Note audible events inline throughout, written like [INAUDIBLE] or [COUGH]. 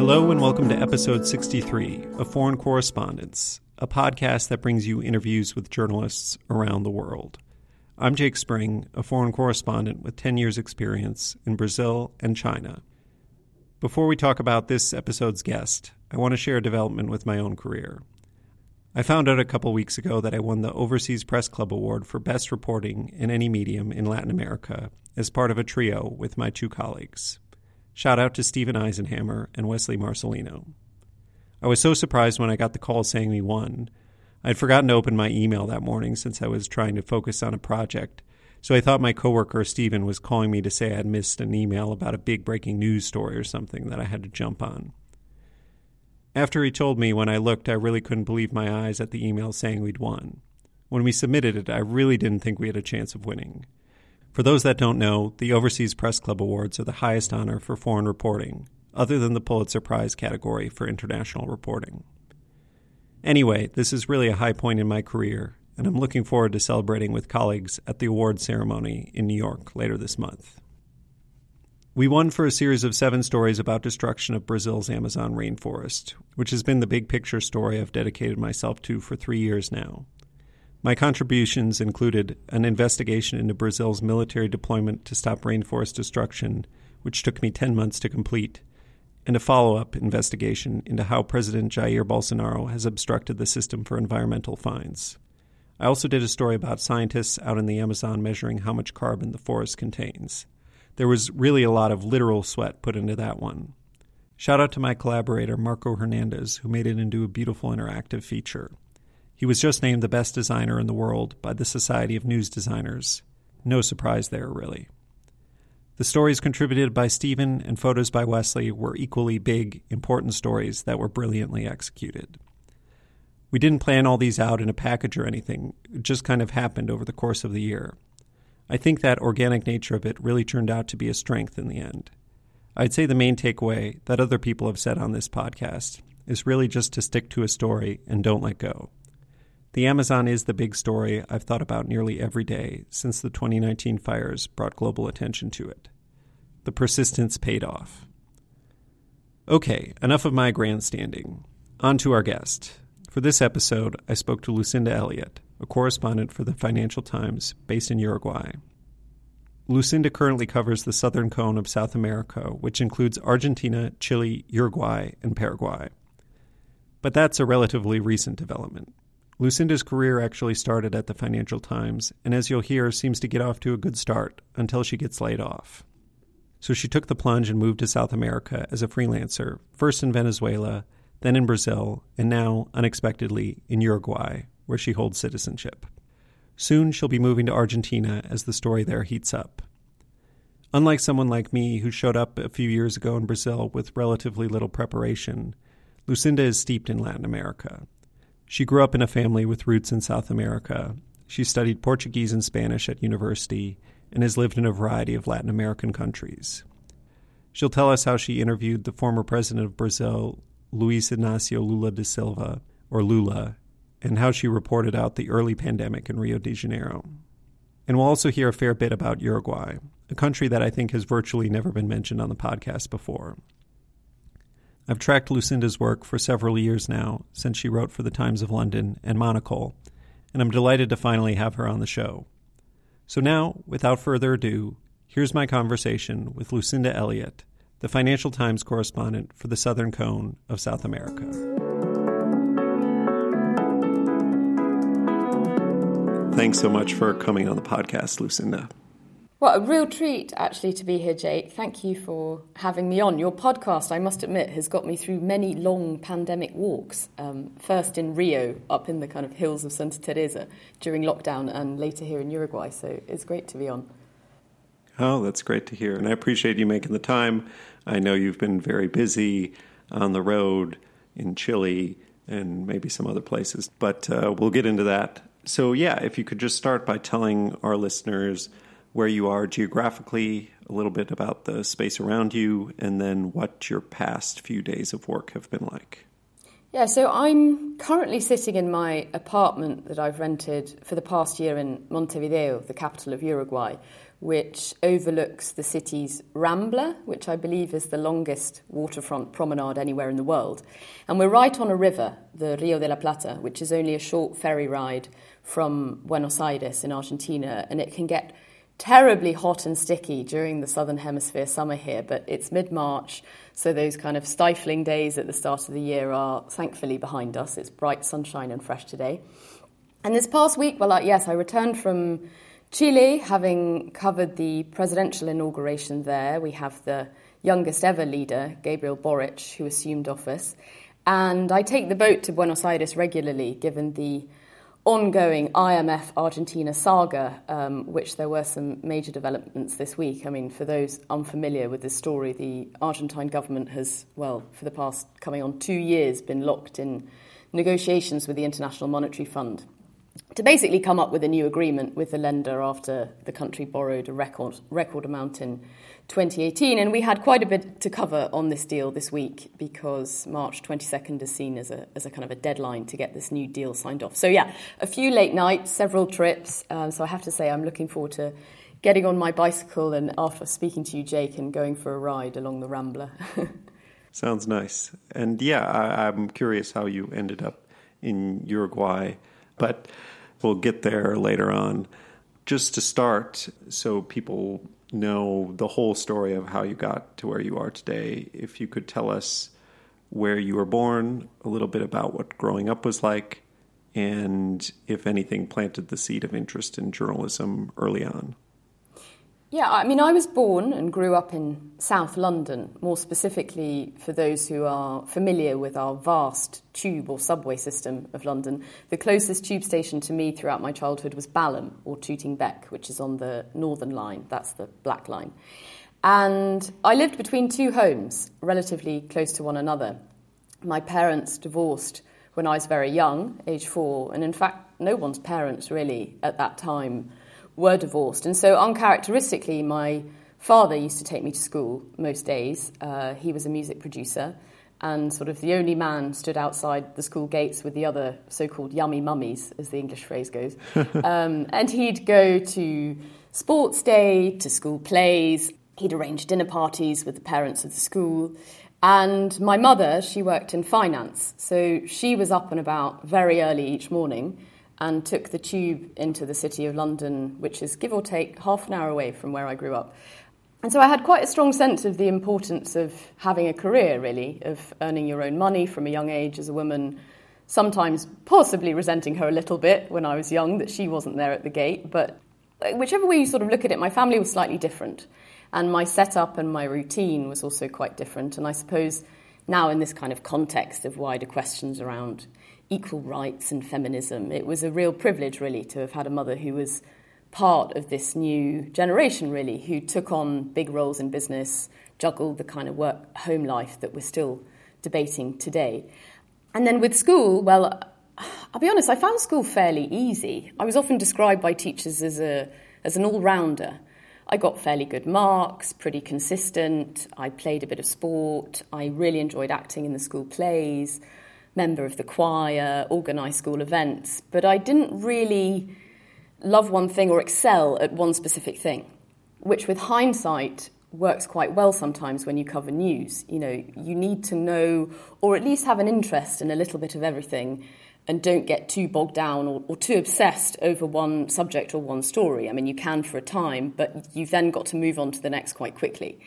Hello, and welcome to episode 63 of Foreign Correspondence, a podcast that brings you interviews with journalists around the world. I'm Jake Spring, a foreign correspondent with 10 years' experience in Brazil and China. Before we talk about this episode's guest, I want to share a development with my own career. I found out a couple weeks ago that I won the Overseas Press Club Award for Best Reporting in Any Medium in Latin America as part of a trio with my two colleagues. Shout out to Stephen Eisenhammer and Ueslei Marcelino. I was so surprised when I got the call saying we won. I'd forgotten to open my email that morning since I was trying to focus on a project, so I thought my coworker Stephen was calling me to say I had missed an email about a big breaking news story or something that I had to jump on. After he told me, when I looked, I really couldn't believe my eyes at the email saying we'd won. When we submitted it, I really didn't think we had a chance of winning. For those that don't know, the Overseas Press Club Awards are the highest honor for foreign reporting, other than the Pulitzer Prize category for international reporting. Anyway, this is really a high point in my career, and I'm looking forward to celebrating with colleagues at the award ceremony in New York later this month. We won for a series of seven stories about destruction of Brazil's Amazon rainforest, which has been the big picture story I've dedicated myself to for three years now. My contributions included an investigation into Brazil's military deployment to stop rainforest destruction, which took me 10 months to complete, and a follow up investigation into how President Jair Bolsonaro has obstructed the system for environmental fines. I also did a story about scientists out in the Amazon measuring how much carbon the forest contains. There was really a lot of literal sweat put into that one. Shout out to my collaborator, Marco Hernandez, who made it into a beautiful interactive feature. He was just named the best designer in the world by the Society of News Designers. No surprise there, really. The stories contributed by Stephen and photos by Wesley were equally big, important stories that were brilliantly executed. We didn't plan all these out in a package or anything, it just kind of happened over the course of the year. I think that organic nature of it really turned out to be a strength in the end. I'd say the main takeaway that other people have said on this podcast is really just to stick to a story and don't let go. The Amazon is the big story I've thought about nearly every day since the 2019 fires brought global attention to it. The persistence paid off. Okay, enough of my grandstanding. On to our guest. For this episode, I spoke to Lucinda Elliott, a correspondent for the Financial Times based in Uruguay. Lucinda currently covers the southern cone of South America, which includes Argentina, Chile, Uruguay, and Paraguay. But that's a relatively recent development. Lucinda's career actually started at the Financial Times, and as you'll hear, seems to get off to a good start until she gets laid off. So she took the plunge and moved to South America as a freelancer, first in Venezuela, then in Brazil, and now, unexpectedly, in Uruguay, where she holds citizenship. Soon she'll be moving to Argentina as the story there heats up. Unlike someone like me who showed up a few years ago in Brazil with relatively little preparation, Lucinda is steeped in Latin America she grew up in a family with roots in South America. She studied Portuguese and Spanish at university and has lived in a variety of Latin American countries. She'll tell us how she interviewed the former president of Brazil, Luiz Inácio Lula da Silva, or Lula, and how she reported out the early pandemic in Rio de Janeiro. And we'll also hear a fair bit about Uruguay, a country that I think has virtually never been mentioned on the podcast before. I've tracked Lucinda's work for several years now, since she wrote for the Times of London and Monocle, and I'm delighted to finally have her on the show. So now, without further ado, here's my conversation with Lucinda Elliott, the Financial Times correspondent for the Southern Cone of South America. Thanks so much for coming on the podcast, Lucinda. Well, a real treat actually to be here, Jake. Thank you for having me on. Your podcast, I must admit, has got me through many long pandemic walks. Um, first in Rio, up in the kind of hills of Santa Teresa during lockdown, and later here in Uruguay. So it's great to be on. Oh, that's great to hear. And I appreciate you making the time. I know you've been very busy on the road in Chile and maybe some other places, but uh, we'll get into that. So, yeah, if you could just start by telling our listeners where you are geographically, a little bit about the space around you, and then what your past few days of work have been like. Yeah, so I'm currently sitting in my apartment that I've rented for the past year in Montevideo, the capital of Uruguay, which overlooks the city's Rambla, which I believe is the longest waterfront promenade anywhere in the world. And we're right on a river, the Rio de la Plata, which is only a short ferry ride from Buenos Aires in Argentina, and it can get terribly hot and sticky during the southern hemisphere summer here, but it's mid March, so those kind of stifling days at the start of the year are thankfully behind us. It's bright sunshine and fresh today. And this past week, well, yes, I returned from Chile, having covered the presidential inauguration there. We have the youngest ever leader, Gabriel Boric, who assumed office. And I take the boat to Buenos Aires regularly, given the ongoing IMF Argentina saga, um, which there were some major developments this week. I mean, for those unfamiliar with this story, the Argentine government has, well, for the past coming on two years, been locked in negotiations with the International Monetary Fund to basically come up with a new agreement with the lender after the country borrowed a record, record amount in 2018. And we had quite a bit to cover on this deal this week because March 22nd is seen as a, as a kind of a deadline to get this new deal signed off. So, yeah, a few late nights, several trips. Um, so, I have to say, I'm looking forward to getting on my bicycle and after speaking to you, Jake, and going for a ride along the Rambla. [LAUGHS] Sounds nice. And yeah, I, I'm curious how you ended up in Uruguay but we'll get there later on. Just to start, so people know the whole story of how you got to where you are today, if you could tell us where you were born, a little bit about what growing up was like, and if anything planted the seed of interest in journalism early on. Yeah, I mean, I was born and grew up in South London, more specifically for those who are familiar with our vast tube or subway system of London. The closest tube station to me throughout my childhood was Balham or Tooting Bec, which is on the Northern Line, that's the Black Line. And I lived between two homes, relatively close to one another. My parents divorced when I was very young, age four, and in fact, no one's parents really at that time were divorced. And so, uncharacteristically, my father used to take me to school most days. Uh, he was a music producer, and sort of the only man stood outside the school gates with the other so called yummy mummies, as the English phrase goes. [LAUGHS] um, and he'd go to sports day, to school plays, he'd arrange dinner parties with the parents of the school. And my mother, she worked in finance, so she was up and about very early each morning and took the tube into the city of London, which is give or take half an hour away from where I grew up. And so I had quite a strong sense of the importance of having a career, really, of earning your own money from a young age as a woman, sometimes possibly resenting her a little bit when I was young that she wasn't there at the gate. But whichever way you sort of look at it, my family was slightly different. And my setup and my routine was also quite different. And I suppose now, in this kind of context of wider questions around equal rights and feminism. It was a real privilege, really, to have had a mother who was part of this new generation, really, who took on big roles in business, juggled the kind of work home life that we're still debating today. And then with school, well, I'll be honest, I found school fairly easy. I was often described by teachers as, a, as an all rounder. I got fairly good marks, pretty consistent. I played a bit of sport. I really enjoyed acting in the school plays member of the choir, organise school events, but I didn't really love one thing or excel at one specific thing, which with hindsight works quite well sometimes when you cover news. You know, you need to know or at least have an interest in a little bit of everything and don't get too bogged down or, or, too obsessed over one subject or one story. I mean, you can for a time, but you've then got to move on to the next quite quickly.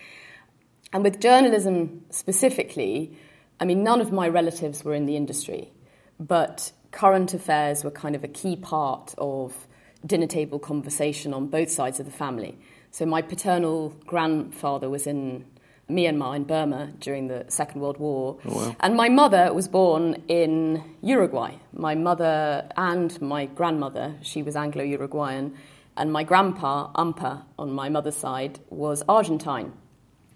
And with journalism specifically, I mean, none of my relatives were in the industry, but current affairs were kind of a key part of dinner table conversation on both sides of the family. So my paternal grandfather was in Myanmar in Burma during the Second World War. Oh, wow. And my mother was born in Uruguay. My mother and my grandmother, she was Anglo Uruguayan, and my grandpa, Ampa, on my mother's side, was Argentine.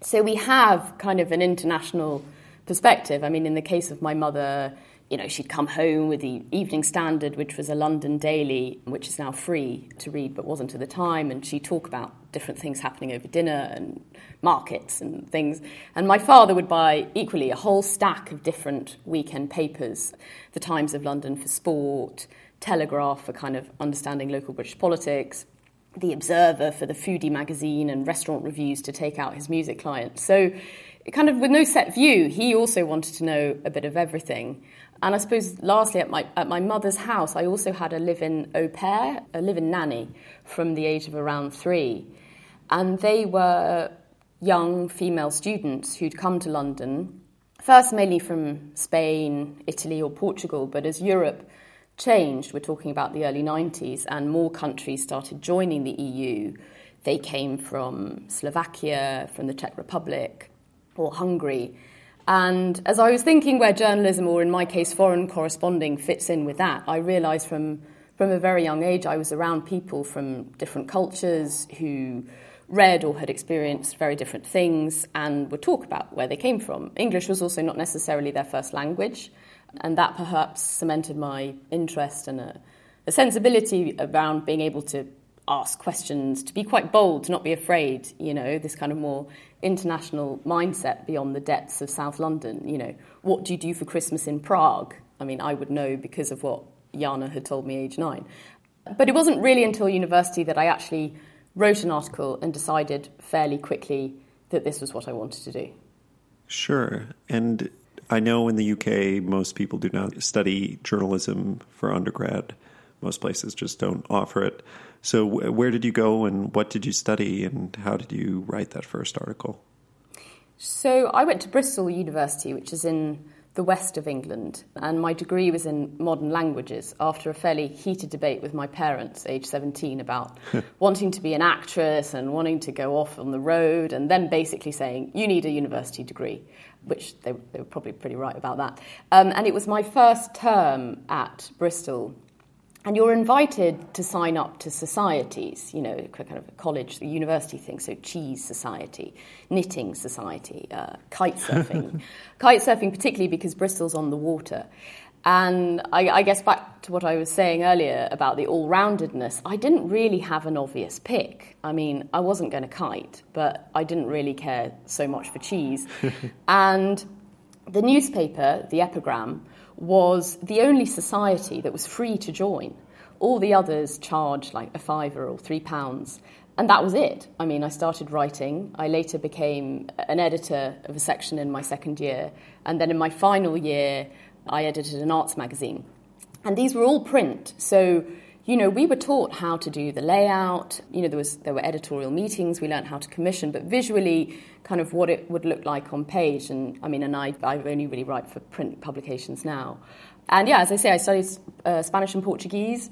So we have kind of an international perspective. I mean, in the case of my mother, you know, she'd come home with the Evening Standard, which was a London daily, which is now free to read but wasn't at the time, and she'd talk about different things happening over dinner and markets and things. And my father would buy equally a whole stack of different weekend papers The Times of London for sport, Telegraph for kind of understanding local British politics, the Observer for the foodie magazine and restaurant reviews to take out his music clients. So, kind of with no set view, he also wanted to know a bit of everything. And I suppose, lastly, at my, at my mother's house, I also had a live in au pair, a live in nanny from the age of around three. And they were young female students who'd come to London, first mainly from Spain, Italy, or Portugal, but as Europe changed, we're talking about the early 90s, and more countries started joining the EU. They came from Slovakia, from the Czech Republic, or Hungary. And as I was thinking where journalism, or in my case, foreign corresponding, fits in with that, I realised from, from a very young age I was around people from different cultures who read or had experienced very different things and would talk about where they came from. English was also not necessarily their first language, and that perhaps cemented my interest and a, a sensibility around being able to ask questions, to be quite bold, to not be afraid, you know, this kind of more international mindset beyond the depths of South London. You know, what do you do for Christmas in Prague? I mean, I would know because of what Jana had told me age nine. But it wasn't really until university that I actually wrote an article and decided fairly quickly that this was what I wanted to do. Sure. And I know in the UK, most people do not study journalism for undergrad. Most places just don't offer it. So, where did you go and what did you study and how did you write that first article? So, I went to Bristol University, which is in the west of England, and my degree was in modern languages after a fairly heated debate with my parents, age 17, about [LAUGHS] wanting to be an actress and wanting to go off on the road, and then basically saying, You need a university degree, which they, they were probably pretty right about that. Um, and it was my first term at Bristol and you're invited to sign up to societies, you know, kind of a college, university thing, so cheese society, knitting society, uh, kite surfing. [LAUGHS] kite surfing, particularly because Bristol's on the water. And I, I, guess back to what I was saying earlier about the all roundedness, I didn't really have an obvious pick. I mean, I wasn't going to kite, but I didn't really care so much for cheese. [LAUGHS] and the newspaper, the epigram, was the only society that was free to join. All the others charged like a fiver or three pounds. And that was it. I mean, I started writing. I later became an editor of a section in my second year. And then in my final year, I edited an arts magazine. And these were all print. So you know, we were taught how to do the layout. You know, there was there were editorial meetings. We learned how to commission, but visually, kind of what it would look like on page. And I mean, and I I only really write for print publications now. And yeah, as I say, I studied uh, Spanish and Portuguese,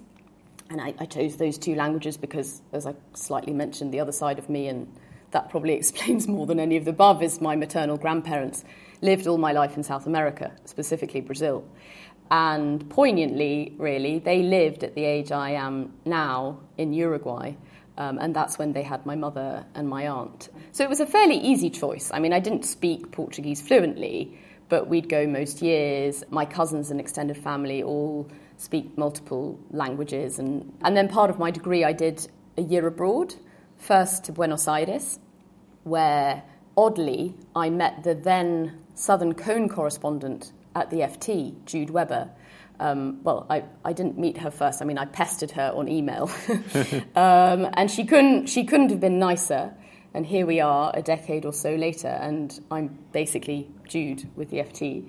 and I, I chose those two languages because, as I slightly mentioned, the other side of me, and that probably [LAUGHS] explains more than any of the above, is my maternal grandparents lived all my life in South America, specifically Brazil. And poignantly, really, they lived at the age I am now in Uruguay. Um, and that's when they had my mother and my aunt. So it was a fairly easy choice. I mean, I didn't speak Portuguese fluently, but we'd go most years. My cousins and extended family all speak multiple languages. And, and then part of my degree, I did a year abroad, first to Buenos Aires, where oddly I met the then Southern Cone correspondent at the FT, Jude Webber. Um, well, I, I didn't meet her first. I mean, I pestered her on email, [LAUGHS] [LAUGHS] um, and she couldn't she couldn't have been nicer. And here we are, a decade or so later, and I'm basically Jude with the FT.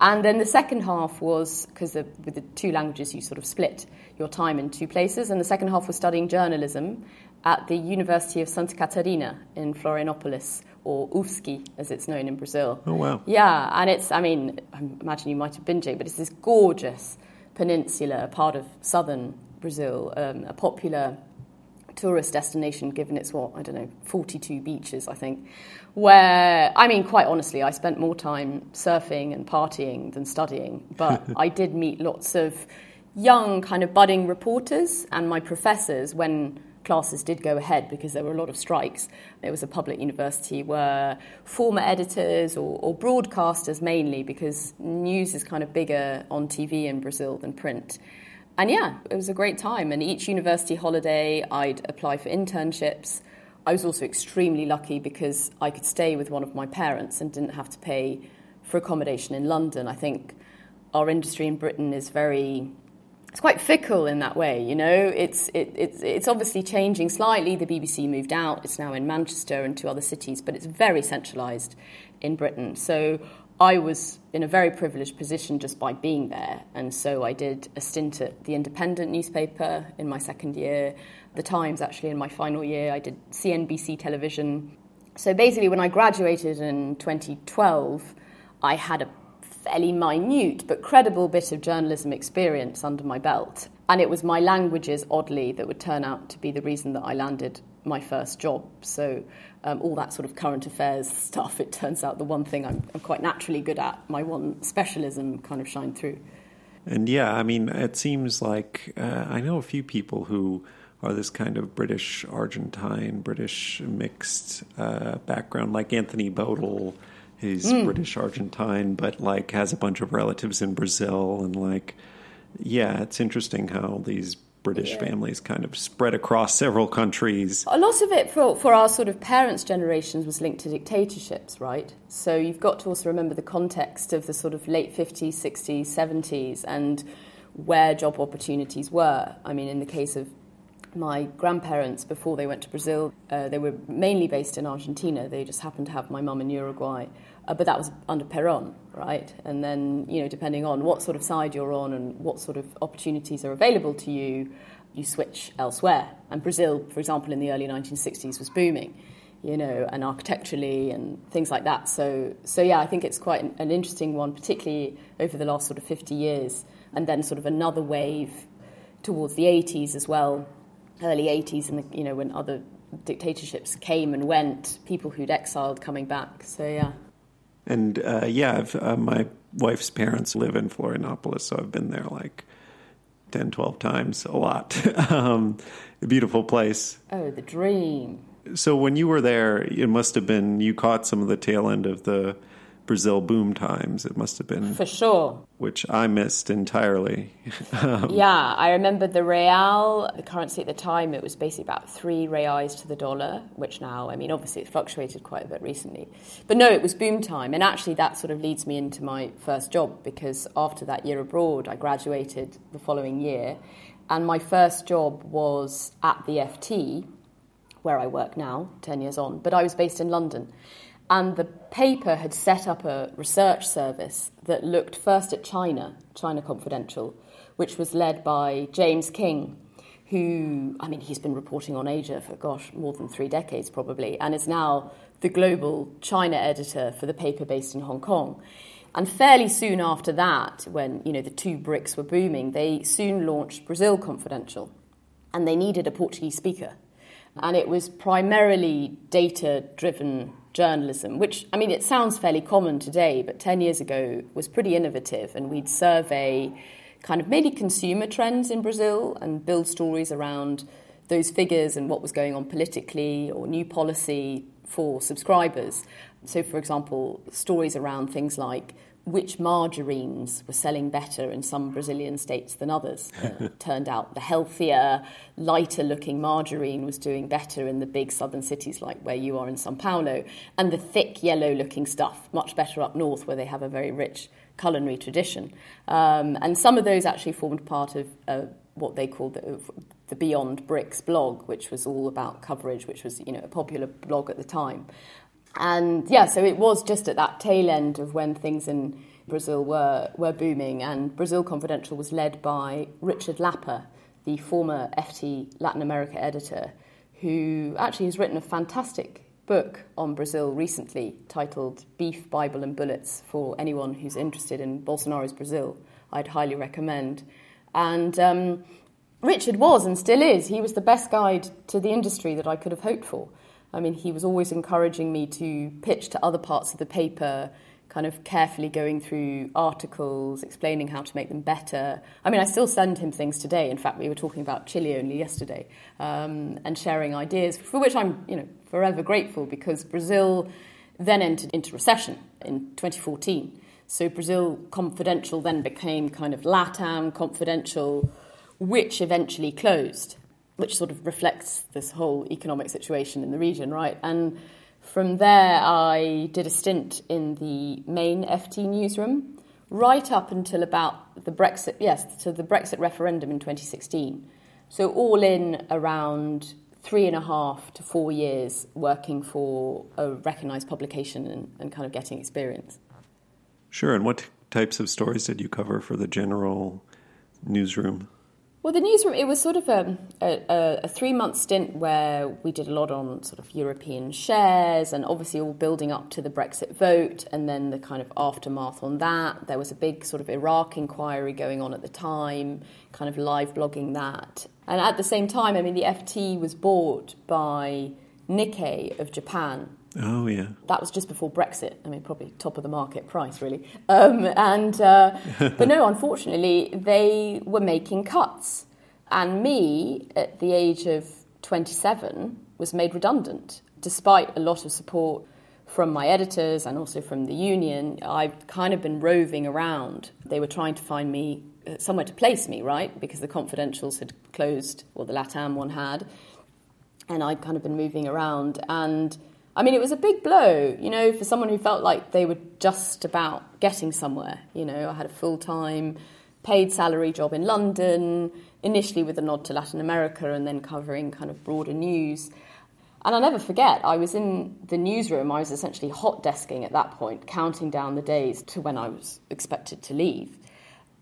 And then the second half was because with the two languages, you sort of split your time in two places. And the second half was studying journalism at the University of Santa Catarina in Florianopolis, or UFSC, as it's known in Brazil. Oh, wow. Yeah, and it's, I mean, I imagine you might have been, Jay, but it's this gorgeous peninsula, part of southern Brazil, um, a popular tourist destination given it's what, I don't know, 42 beaches, I think, where, I mean, quite honestly, I spent more time surfing and partying than studying, but [LAUGHS] I did meet lots of young kind of budding reporters and my professors when classes did go ahead because there were a lot of strikes. It was a public university where former editors or, or, broadcasters mainly, because news is kind of bigger on TV in Brazil than print. And yeah, it was a great time. And each university holiday, I'd apply for internships. I was also extremely lucky because I could stay with one of my parents and didn't have to pay for accommodation in London. I think our industry in Britain is very it's quite fickle in that way, you know. It's it, it's it's obviously changing slightly. The BBC moved out; it's now in Manchester and two other cities, but it's very centralised in Britain. So I was in a very privileged position just by being there, and so I did a stint at the Independent newspaper in my second year, the Times actually in my final year. I did CNBC television. So basically, when I graduated in 2012, I had a fairly minute but credible bit of journalism experience under my belt. And it was my languages, oddly, that would turn out to be the reason that I landed my first job. So, um, all that sort of current affairs stuff, it turns out the one thing I'm, I'm quite naturally good at, my one specialism kind of shined through. And yeah, I mean, it seems like uh, I know a few people who are this kind of British Argentine, British mixed uh, background, like Anthony Boadle He's mm. British Argentine, but like has a bunch of relatives in Brazil, and like, yeah, it's interesting how these British yeah. families kind of spread across several countries. A lot of it for, for our sort of parents' generations was linked to dictatorships, right? So you've got to also remember the context of the sort of late 50s, 60s, 70s, and where job opportunities were. I mean, in the case of my grandparents, before they went to Brazil, uh, they were mainly based in Argentina. They just happened to have my mum in Uruguay. Uh, but that was under Perón, right? And then, you know, depending on what sort of side you're on and what sort of opportunities are available to you, you switch elsewhere. And Brazil, for example, in the early 1960s was booming, you know, and architecturally and things like that. So, so yeah, I think it's quite an, an interesting one, particularly over the last sort of 50 years. And then sort of another wave towards the 80s as well, early 80s, and, the, you know, when other dictatorships came and went, people who'd exiled coming back. So, yeah. And uh, yeah, uh, my wife's parents live in Florianopolis, so I've been there like 10, 12 times, a lot. [LAUGHS] um, a beautiful place. Oh, the dream. So when you were there, it must have been you caught some of the tail end of the Brazil boom times. It must have been for sure, which I missed entirely. [LAUGHS] um, yeah, I remember the real, the currency at the time. It was basically about three reais to the dollar, which now, I mean, obviously it fluctuated quite a bit recently, but no, it was boom time. And actually, that sort of leads me into my first job because after that year abroad, I graduated the following year, and my first job was at the FT, where I work now, ten years on. But I was based in London. And the paper had set up a research service that looked first at China, China Confidential, which was led by James King, who, I mean, he's been reporting on Asia for, gosh, more than three decades probably, and is now the global China editor for the paper based in Hong Kong. And fairly soon after that, when you know the two BRICS were booming, they soon launched Brazil Confidential, and they needed a Portuguese speaker. And it was primarily data driven journalism, which, I mean, it sounds fairly common today, but 10 years ago was pretty innovative. And we'd survey kind of mainly consumer trends in Brazil and build stories around those figures and what was going on politically or new policy for subscribers. So, for example, stories around things like which margarines were selling better in some Brazilian states than others. Uh, [LAUGHS] turned out the healthier, lighter looking margarine was doing better in the big southern cities like where you are in Sao Paulo, and the thick yellow looking stuff much better up north where they have a very rich culinary tradition. Um, and some of those actually formed part of uh, what they called the, the Beyond Brics blog, which was all about coverage, which was you know a popular blog at the time. And yeah, so it was just at that tail end of when things in Brazil were, were booming, and Brazil Confidential was led by Richard Lapper, the former FT Latin America editor, who actually has written a fantastic book on Brazil recently titled Beef, Bible and Bullets for anyone who's interested in Bolsonaro's Brazil. I'd highly recommend. And um, Richard was and still is, he was the best guide to the industry that I could have hoped for. I mean, he was always encouraging me to pitch to other parts of the paper, kind of carefully going through articles, explaining how to make them better. I mean, I still send him things today. In fact, we were talking about Chile only yesterday um, and sharing ideas, for which I'm, you know, forever grateful because Brazil then entered into recession in 2014. So Brazil Confidential then became kind of LATAM Confidential, which eventually closed which sort of reflects this whole economic situation in the region, right? And from there, I did a stint in the main FT newsroom, right up until about the Brexit, yes, to the Brexit referendum in 2016. So all in around three and a half to four years working for a recognised publication and, and kind of getting experience. Sure. And what types of stories did you cover for the general newsroom? Well, the newsroom, it was sort of um, a, a, a three month stint where we did a lot on sort of European shares and obviously all building up to the Brexit vote and then the kind of aftermath on that. There was a big sort of Iraq inquiry going on at the time, kind of live blogging that. And at the same time, I mean, the FT was bought by Nikkei of Japan, Oh, yeah. That was just before Brexit. I mean, probably top of the market price, really. Um, and uh, [LAUGHS] but no, unfortunately, they were making cuts, and me at the age of 27 was made redundant, despite a lot of support from my editors and also from the union. I've kind of been roving around. They were trying to find me uh, somewhere to place me, right? Because the confidentials had closed, or the Latam one had, and I'd kind of been moving around and I mean, it was a big blow, you know, for someone who felt like they were just about getting somewhere. You know, I had a full time, paid salary job in London, initially with a nod to Latin America and then covering kind of broader news. And I'll never forget, I was in the newsroom, I was essentially hot desking at that point, counting down the days to when I was expected to leave.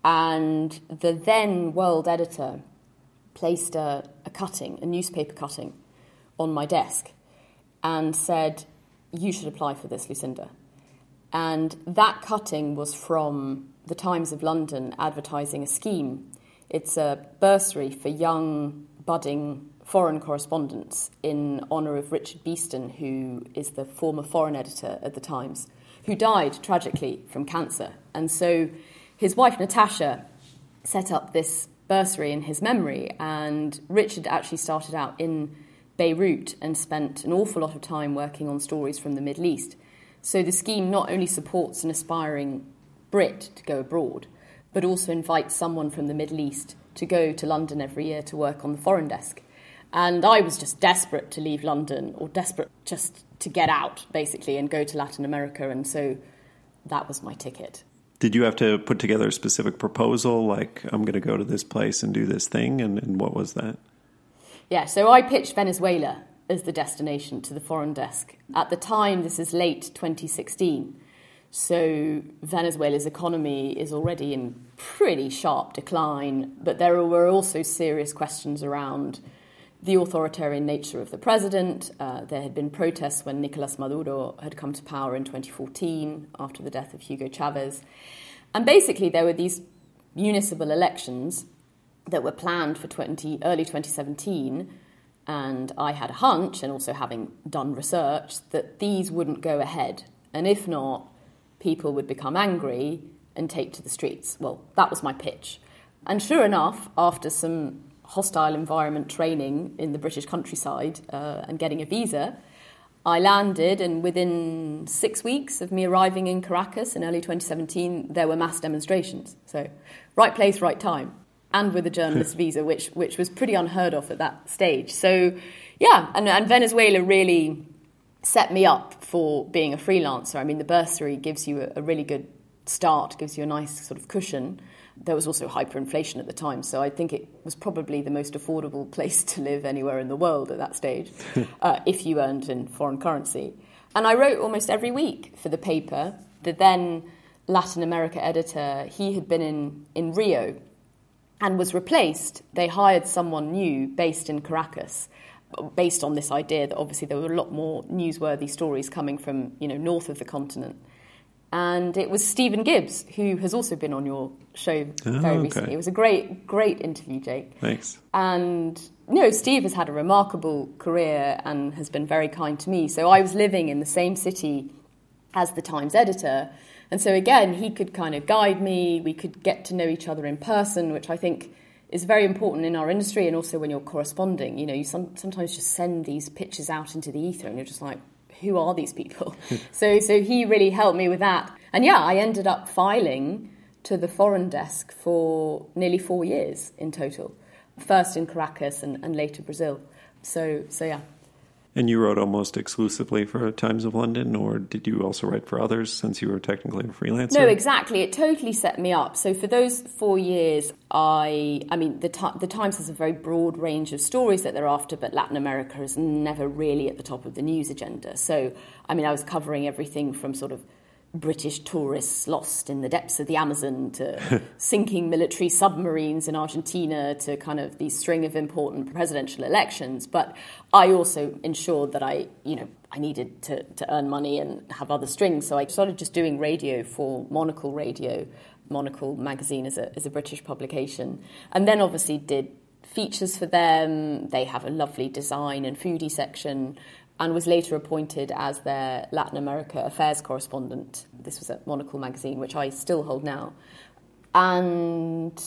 And the then world editor placed a, a cutting, a newspaper cutting, on my desk and said, You should apply for this, Lucinda. And that cutting was from the Times of London advertising a scheme. It's a bursary for young, budding foreign correspondents in honour of Richard Beeston, who is the former foreign editor at the Times, who died tragically from cancer. And so his wife, Natasha, set up this bursary in his memory, and Richard actually started out in Beirut and spent an awful lot of time working on stories from the Middle East. So the scheme not only supports an aspiring Brit to go abroad, but also invites someone from the Middle East to go to London every year to work on the foreign desk. And I was just desperate to leave London, or desperate just to get out, basically, and go to Latin America. And so that was my ticket. Did you have to put together a specific proposal, like, I'm going to go to this place and do this thing? And, and what was that? Yeah, so I pitched Venezuela as the destination to the foreign desk. At the time, this is late 2016. So Venezuela's economy is already in pretty sharp decline, but there were also serious questions around the authoritarian nature of the president. Uh, there had been protests when Nicolas Maduro had come to power in 2014 after the death of Hugo Chavez. And basically, there were these municipal elections that were planned for 20, early 2017. And I had a hunch, and also having done research, that these wouldn't go ahead. And if not, people would become angry and take to the streets. Well, that was my pitch. And sure enough, after some hostile environment training in the British countryside uh, and getting a visa, I landed, and within six weeks of me arriving in Caracas in early 2017, there were mass demonstrations. So, right place, right time and with a journalist visa, which which was pretty unheard of at that stage. So, yeah, and, and Venezuela really set me up for being a freelancer. I mean, the bursary gives you a, a really good start, gives you a nice sort of cushion. There was also hyperinflation at the time, so I think it was probably the most affordable [LAUGHS] place to live anywhere in the world at that stage, [LAUGHS] uh, if you earned in foreign currency. And I wrote almost every week for the paper. The then Latin America editor, he had been in, in Rio and was replaced. They hired someone new based in Caracas, based on this idea that obviously there were a lot more newsworthy stories coming from you know north of the continent. And it was Stephen Gibbs, who has also been on your show oh, very okay. recently. It was a great, great interview, Jake. Thanks. And you know, Steve has had a remarkable career and has been very kind to me. So I was living in the same city as the Times editor, and so again, he could kind of guide me. We could get to know each other in person, which I think is very important in our industry and also when you're corresponding. You know, you some, sometimes just send these pictures out into the ether and you're just like, who are these people? [LAUGHS] so, so he really helped me with that. And yeah, I ended up filing to the foreign desk for nearly four years in total. First in Caracas and, and later Brazil. So, so yeah. And you wrote almost exclusively for Times of London, or did you also write for others since you were technically a freelancer? No, exactly. It totally set me up. So for those four years, I, I mean, the, the Times has a very broad range of stories that they're after, but Latin America is never really at the top of the news agenda. So, I mean, I was covering everything from sort of British tourists lost in the depths of the Amazon to [LAUGHS] sinking military submarines in Argentina to kind of the string of important presidential elections. But I also ensured that I, you know, I needed to, to earn money and have other strings. So I started just doing radio for Monocle Radio. Monocle magazine is a, is a British publication. And then obviously did features for them. They have a lovely design and foodie section and was later appointed as their Latin America affairs correspondent. This was at Monocle magazine, which I still hold now. And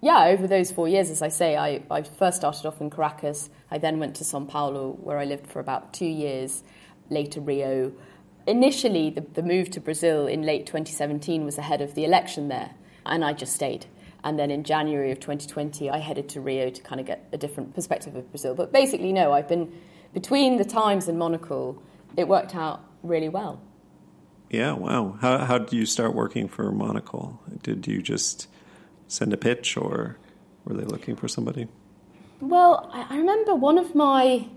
yeah, over those four years, as I say, I, I first started off in Caracas. I then went to Sao Paulo, where I lived for about two years, later Rio. Initially, the, the move to Brazil in late 2017 was ahead of the election there, and I just stayed. And then in January of 2020, I headed to Rio to kind of get a different perspective of Brazil. But basically, no, I've been between the Times and Monocle, it worked out really well. Yeah, wow. How, how did you start working for Monocle? Did you just send a pitch or were they looking for somebody? Well, I remember one of my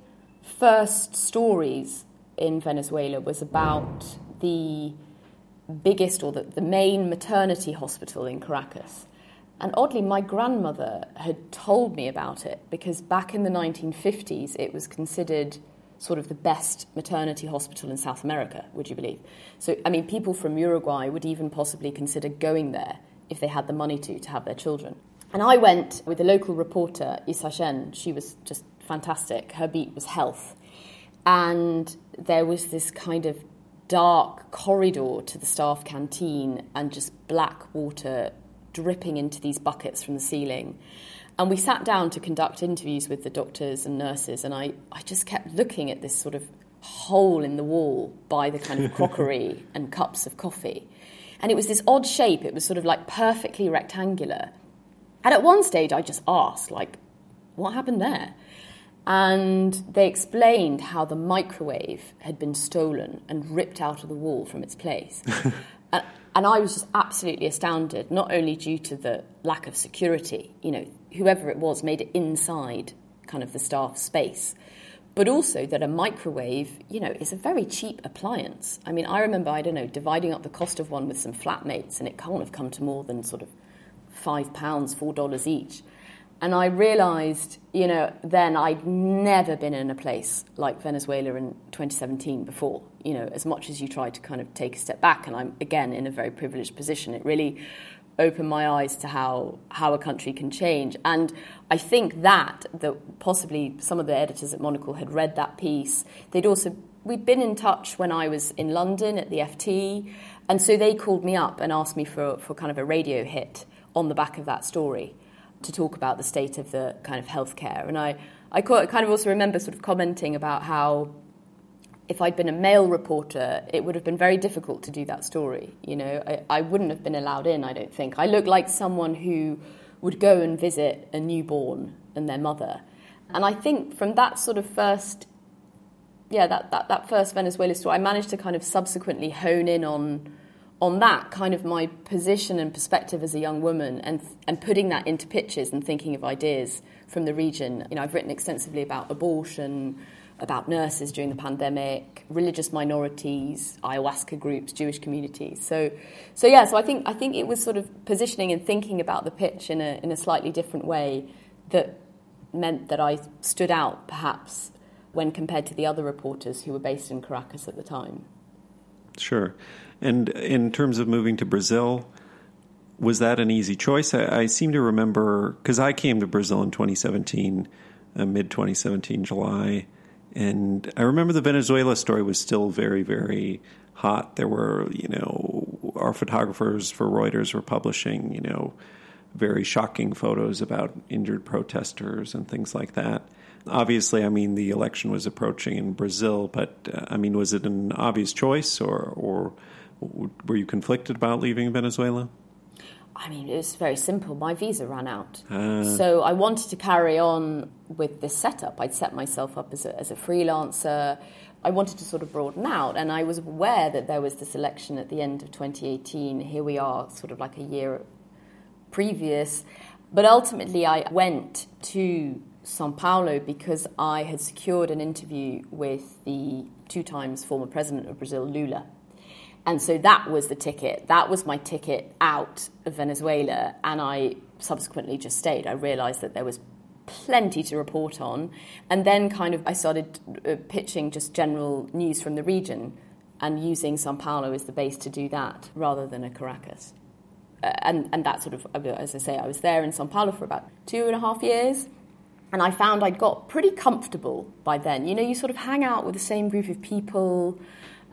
first stories in Venezuela was about the biggest or the, the main maternity hospital in Caracas. And oddly, my grandmother had told me about it because back in the 1950s, it was considered sort of the best maternity hospital in South America, would you believe? So, I mean, people from Uruguay would even possibly consider going there if they had the money to, to have their children. And I went with a local reporter, Isa Shen. She was just fantastic. Her beat was health. And there was this kind of dark corridor to the staff canteen and just black water dripping into these buckets from the ceiling. And we sat down to conduct interviews with the doctors and nurses, and I, I just kept looking at this sort of hole in the wall by the kind of [LAUGHS] crockery and cups of coffee. And it was this odd shape, it was sort of like perfectly rectangular. And at one stage, I just asked, like, what happened there? And they explained how the microwave had been stolen and ripped out of the wall from its place. [LAUGHS] And I was just absolutely astounded, not only due to the lack of security, you know, whoever it was made it inside kind of the staff space, but also that a microwave, you know, is a very cheap appliance. I mean, I remember, I don't know, dividing up the cost of one with some flatmates, and it can't have come to more than sort of five pounds, four dollars each. And I realized, you know, then I'd never been in a place like Venezuela in 2017 before. You know, as much as you try to kind of take a step back, and I'm again in a very privileged position, it really opened my eyes to how, how a country can change. And I think that, that possibly some of the editors at Monocle had read that piece. They'd also, we'd been in touch when I was in London at the FT, and so they called me up and asked me for, for kind of a radio hit on the back of that story to talk about the state of the kind of healthcare. And I, I kind of also remember sort of commenting about how if I'd been a male reporter, it would have been very difficult to do that story. You know, I, I wouldn't have been allowed in, I don't think. I look like someone who would go and visit a newborn and their mother. And I think from that sort of first, yeah, that, that, that first Venezuela story, I managed to kind of subsequently hone in on on that kind of my position and perspective as a young woman and and putting that into pictures and thinking of ideas from the region. You know, I've written extensively about abortion, about nurses during the pandemic, religious minorities, ayahuasca groups, Jewish communities. So so yeah, so I think I think it was sort of positioning and thinking about the pitch in a in a slightly different way that meant that I stood out perhaps when compared to the other reporters who were based in Caracas at the time. Sure. And in terms of moving to Brazil, was that an easy choice? I, I seem to remember because I came to Brazil in 2017, uh, mid 2017, July, and I remember the Venezuela story was still very, very hot. There were, you know, our photographers for Reuters were publishing, you know, very shocking photos about injured protesters and things like that. Obviously, I mean, the election was approaching in Brazil, but uh, I mean, was it an obvious choice or, or were you conflicted about leaving Venezuela? I mean, it was very simple. My visa ran out. Uh. So I wanted to carry on with this setup. I'd set myself up as a, as a freelancer. I wanted to sort of broaden out, and I was aware that there was this election at the end of 2018. Here we are, sort of like a year previous. But ultimately, I went to Sao Paulo because I had secured an interview with the two times former president of Brazil, Lula. And so that was the ticket. That was my ticket out of Venezuela. And I subsequently just stayed. I realized that there was plenty to report on. And then kind of I started uh, pitching just general news from the region and using Sao Paulo as the base to do that rather than a Caracas. Uh, and, and that sort of, as I say, I was there in Sao Paulo for about two and a half years. And I found I'd got pretty comfortable by then. You know, you sort of hang out with the same group of people.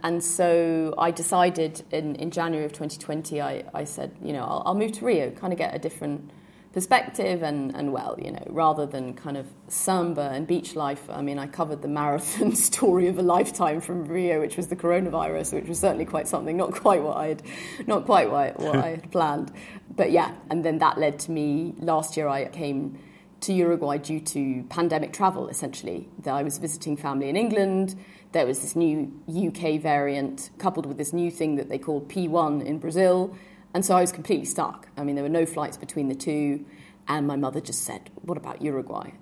And so I decided in, in January of 2020, I, I said, you know, I'll, I'll move to Rio, kind of get a different perspective and, and well, you know, rather than kind of samba and beach life. I mean, I covered the marathon [LAUGHS] story of a lifetime from Rio, which was the coronavirus, which was certainly quite something, not quite what I had, not quite what, what I had [LAUGHS] planned. But yeah, and then that led to me, last year I came to Uruguay due to pandemic travel, essentially. That I was visiting family in England. There was this new UK variant coupled with this new thing that they called P1 in Brazil. And so I was completely stuck. I mean, there were no flights between the two. And my mother just said, What about Uruguay?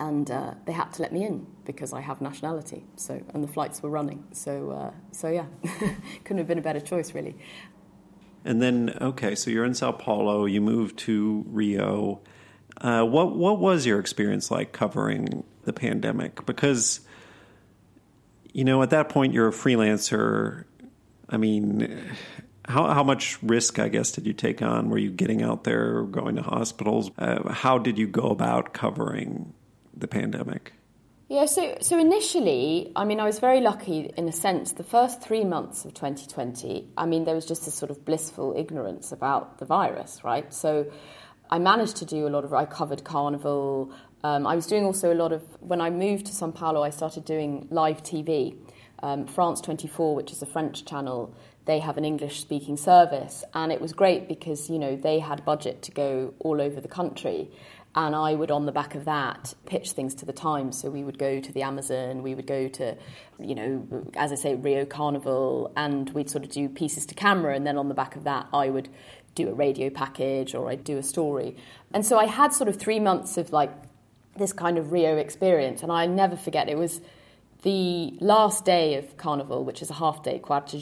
And uh, they had to let me in because I have nationality. So, and the flights were running. So, uh, so yeah, [LAUGHS] couldn't have been a better choice, really. And then, okay, so you're in Sao Paulo, you moved to Rio. Uh, what what was your experience like covering the pandemic? Because you know, at that point, you're a freelancer. I mean, how how much risk, I guess, did you take on? Were you getting out there, going to hospitals? Uh, how did you go about covering the pandemic? Yeah, so so initially, I mean, I was very lucky in a sense. The first three months of 2020, I mean, there was just this sort of blissful ignorance about the virus, right? So I managed to do a lot of, I covered Carnival. Um, I was doing also a lot of, when I moved to Sao Paulo, I started doing live TV. Um, France 24, which is a French channel, they have an English speaking service. And it was great because, you know, they had budget to go all over the country. And I would, on the back of that, pitch things to the Times. So we would go to the Amazon, we would go to, you know, as I say, Rio Carnival, and we'd sort of do pieces to camera. And then on the back of that, I would do a radio package or I'd do a story. And so I had sort of three months of like this kind of Rio experience. And I never forget, it was the last day of Carnival, which is a half day, Quarta.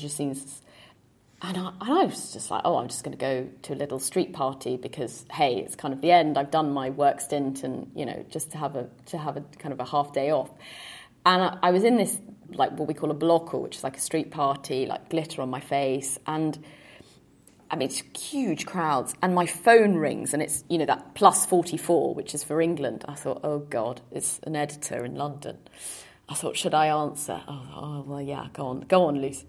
And I, and I was just like, oh, I'm just going to go to a little street party because, hey, it's kind of the end. I've done my work stint, and you know, just to have a to have a kind of a half day off. And I, I was in this like what we call a bloco, which is like a street party, like glitter on my face, and I mean, it's huge crowds, and my phone rings, and it's you know that plus forty four, which is for England. I thought, oh God, it's an editor in London. I thought, should I answer? Oh, oh well, yeah, go on, go on, Lucy.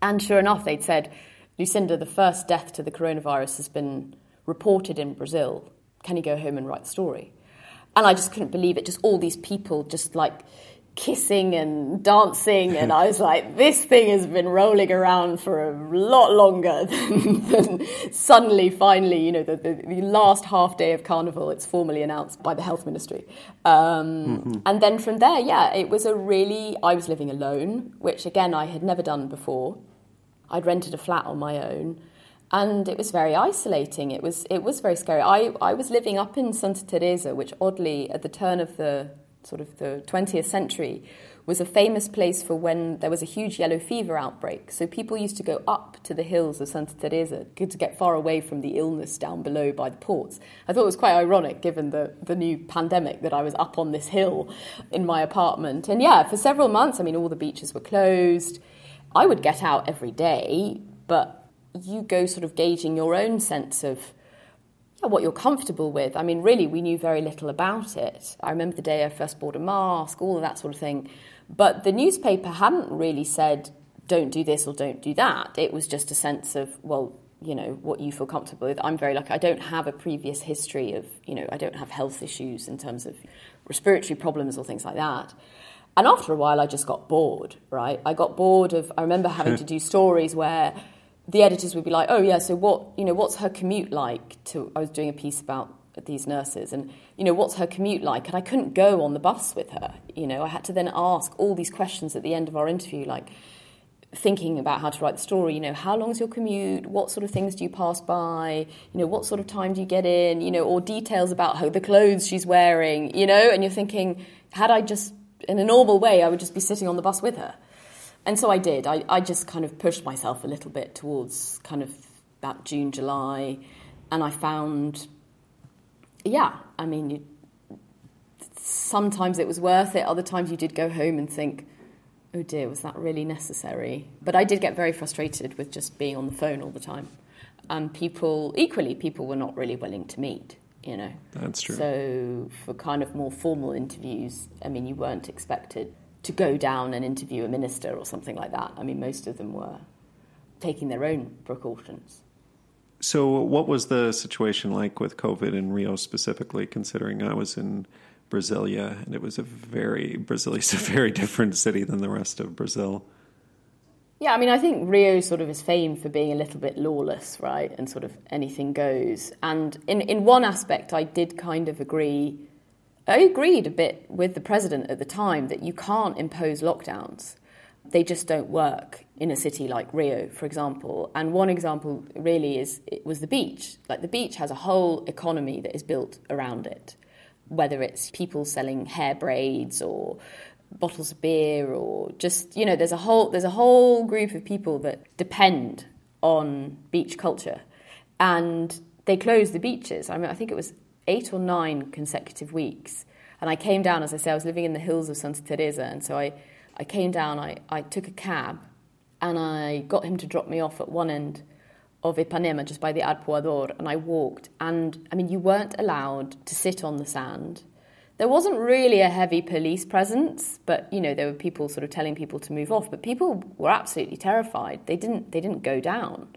And sure enough, they'd said, Lucinda, the first death to the coronavirus has been reported in Brazil. Can you go home and write the story? And I just couldn't believe it. Just all these people, just like kissing and dancing, and I was like, this thing has been rolling around for a lot longer than, [LAUGHS] than suddenly, finally, you know, the, the, the, last half day of Carnival, it's formally announced by the Health Ministry. Um, mm-hmm. And then from there, yeah, it was a really, I was living alone, which again, I had never done before. I'd rented a flat on my own. And it was very isolating. It was it was very scary. I, I was living up in Santa Teresa, which oddly at the turn of the sort of the 20th century, was a famous place for when there was a huge yellow fever outbreak. So people used to go up to the hills of Santa Teresa to get far away from the illness down below by the ports. I thought it was quite ironic given the, the new pandemic that I was up on this hill in my apartment. And yeah, for several months, I mean, all the beaches were closed. I would get out every day, but you go sort of gauging your own sense of what you're comfortable with. I mean, really, we knew very little about it. I remember the day I first bought a mask, all of that sort of thing. But the newspaper hadn't really said, don't do this or don't do that. It was just a sense of, well, you know, what you feel comfortable with. I'm very lucky. I don't have a previous history of, you know, I don't have health issues in terms of respiratory problems or things like that. And after a while, I just got bored, right? I got bored of, I remember having [LAUGHS] to do stories where the editors would be like, "Oh yeah, so what? You know, what's her commute like?" To I was doing a piece about these nurses, and you know, what's her commute like? And I couldn't go on the bus with her. You know, I had to then ask all these questions at the end of our interview, like thinking about how to write the story. You know, how long's your commute? What sort of things do you pass by? You know, what sort of time do you get in? You know, or details about how the clothes she's wearing. You know, and you're thinking, had I just in a normal way, I would just be sitting on the bus with her. And so I did. I, I just kind of pushed myself a little bit towards kind of about June, July, and I found, yeah, I mean, you, sometimes it was worth it. Other times you did go home and think, oh dear, was that really necessary? But I did get very frustrated with just being on the phone all the time. And people, equally, people were not really willing to meet, you know. That's true. So for kind of more formal interviews, I mean, you weren't expected to go down and interview a minister or something like that. I mean, most of them were taking their own precautions. So, what was the situation like with COVID in Rio specifically, considering I was in Brasilia and it was a very, Brasilia is a very different city than the rest of Brazil? Yeah, I mean, I think Rio sort of is famed for being a little bit lawless, right? And sort of anything goes. And in, in one aspect, I did kind of agree I agreed a bit with the president at the time that you can't impose lockdowns. They just don't work in a city like Rio, for example. And one example really is it was the beach. Like the beach has a whole economy that is built around it, whether it's people selling hair braids or bottles of beer or just you know there's a whole there's a whole group of people that depend on beach culture and they closed the beaches i mean i think it was eight or nine consecutive weeks. And I came down, as I say, I was living in the hills of Santa Teresa, and so I, I came down, I, I took a cab, and I got him to drop me off at one end of Ipanema, just by the Arpoador, and I walked. And I mean, you weren't allowed to sit on the sand. There wasn't really a heavy police presence, but you know there were people sort of telling people to move off. But people were absolutely terrified. They didn't. They didn't go down.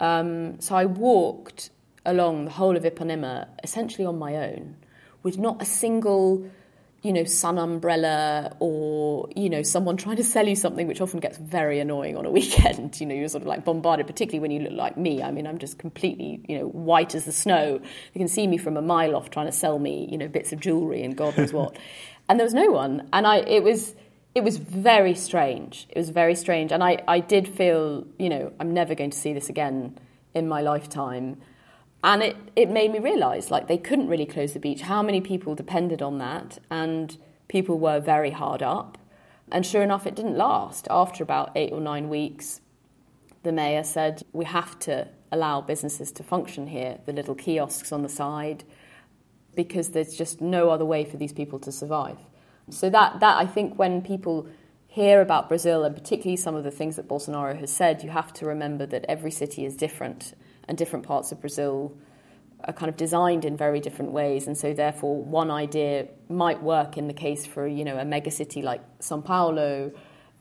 Um, so I walked along the whole of Ipanema essentially on my own with not a single you know sun umbrella or you know someone [LAUGHS] trying to sell you something which often gets very annoying on a [LAUGHS] weekend. You know you're sort of like bombarded particularly when you look like me. I mean i'm just completely you know white as the snow. You can see me from a mile off trying to sell me you know bits of jewelry and god knows what. [LAUGHS] And there was no one. And i it was it was very strange. It was very strange. And i i did feel you know i'm never going to see this again in my lifetime and it, it made me realise like they couldn't really close the beach. How many people depended on that? And people were very hard up. And sure enough it didn't last. After about eight or nine weeks the mayor said we have to allow businesses to function here the little kiosks on the side because there's just no other way for these people to survive. So that that i think when people hear about brazil and particularly some of the things that bolsonaro has said you have to remember that every city is different and different parts of Brazil are kind of designed in very different ways, and so therefore one idea might work in the case for you know a megacity like São Paulo,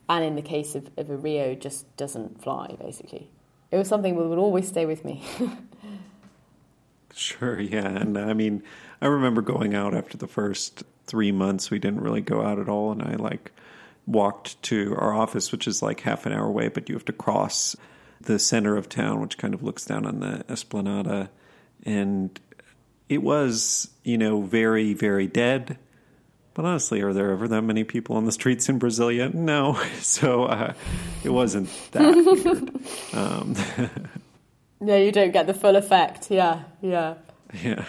and in the case of, of a Rio just doesn't fly. Basically, it was something that would always stay with me. [LAUGHS] sure, yeah, and I mean, I remember going out after the first three months. We didn't really go out at all, and I like walked to our office, which is like half an hour away, but you have to cross the center of town, which kind of looks down on the Esplanada, and it was, you know, very, very dead. But honestly, are there ever that many people on the streets in Brasilia? No. [LAUGHS] So uh, it wasn't that [LAUGHS] um, [LAUGHS] no, you don't get the full effect. Yeah, yeah. Yeah.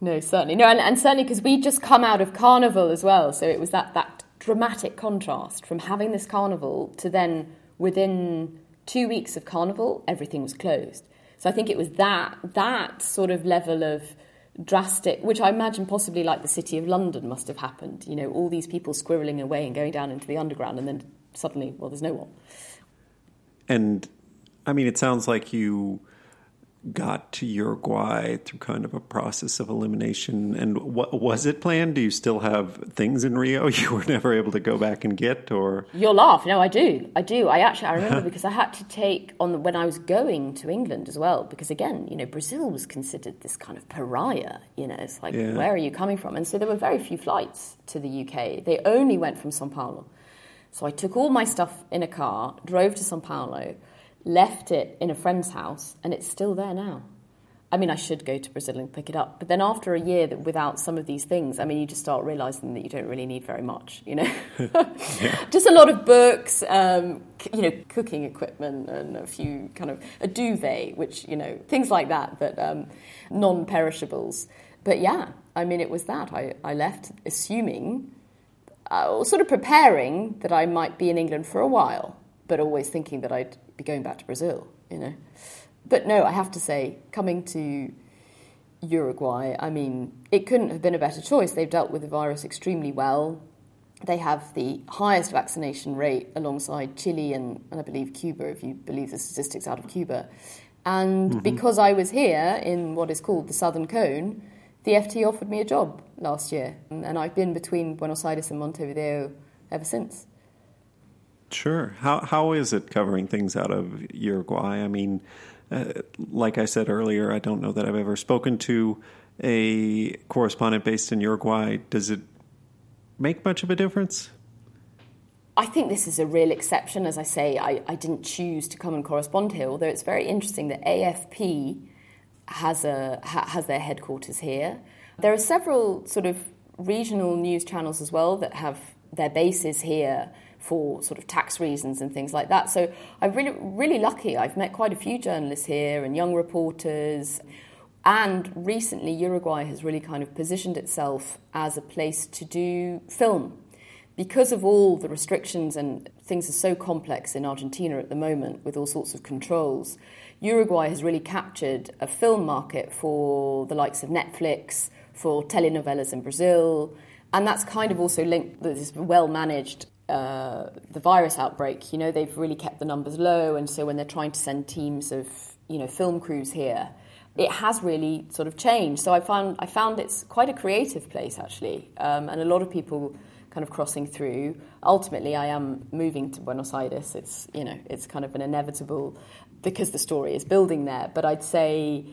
No, certainly. No, and, and certainly because we just come out of carnival as well. So it was that, that dramatic contrast from having this carnival to then within two weeks of carnival, everything was closed. So I think it was that that sort of level of drastic, which I imagine possibly like the city of London must have happened. You know, all these people squirreling away and going down into the underground, and then suddenly, well, there's no one. And I mean, it sounds like you got to Uruguay through kind of a process of elimination. And what was it planned? Do you still have things in Rio [LAUGHS] you were never able to go back and get, or you'll laugh? No, I do. I do. I actually I [LAUGHS] remember because I had to take on the, when I was going to England as well. Because again, you know, Brazil was considered this kind of pariah. You know, it's like yeah. where are you coming from? And so there were very few flights to the UK. They only went from São Paulo. So I took all my stuff in a car, drove to São Paulo left it in a friend's house, and it's still there now. I mean, I should go to Brazil and pick it up. But then after a year that without some of these things, I mean, you just start realizing that you don't really need very much, you know? yeah. [LAUGHS] [LAUGHS] Just a lot of books, um, you know, cooking equipment and a few kind of a duvet, which, you know, things like that, but um, non perishables. But yeah, I mean, it was that. I, I left assuming, uh, sort of preparing that I might be in England for a while, but always thinking that I'd be going back to Brazil, you know? But no, I have to say, coming to Uruguay, I mean, it couldn't have been a better choice. They've dealt with the virus extremely well. They have the highest vaccination rate alongside Chile and, and I believe Cuba, if you believe the statistics out of Cuba. And mm-hmm. because I was here in what is called the Southern Cone, the FT offered me a job last year. And I've been between Buenos Aires and Montevideo ever since. Sure. How how is it covering things out of Uruguay? I mean, uh, like I said earlier, I don't know that I've ever spoken to a correspondent based in Uruguay. Does it make much of a difference? I think this is a real exception. As I say, I, I didn't choose to come and correspond here, although it's very interesting that AFP has, a, ha, has their headquarters here. There are several sort of regional news channels as well that have their bases here for sort of tax reasons and things like that. So I'm really, really lucky. I've met quite a few journalists here and young reporters. And recently, Uruguay has really kind of positioned itself as a place to do film. Because of all the restrictions and things are so complex in Argentina at the moment with all sorts of controls, Uruguay has really captured a film market for the likes of Netflix, for telenovelas in Brazil, and that's kind of also linked this well managed uh, the virus outbreak, you know, they've really kept the numbers low, and so when they're trying to send teams of, you know, film crews here, it has really sort of changed. So I found I found it's quite a creative place actually, um, and a lot of people kind of crossing through. Ultimately, I am moving to Buenos Aires. It's you know, it's kind of an inevitable because the story is building there. But I'd say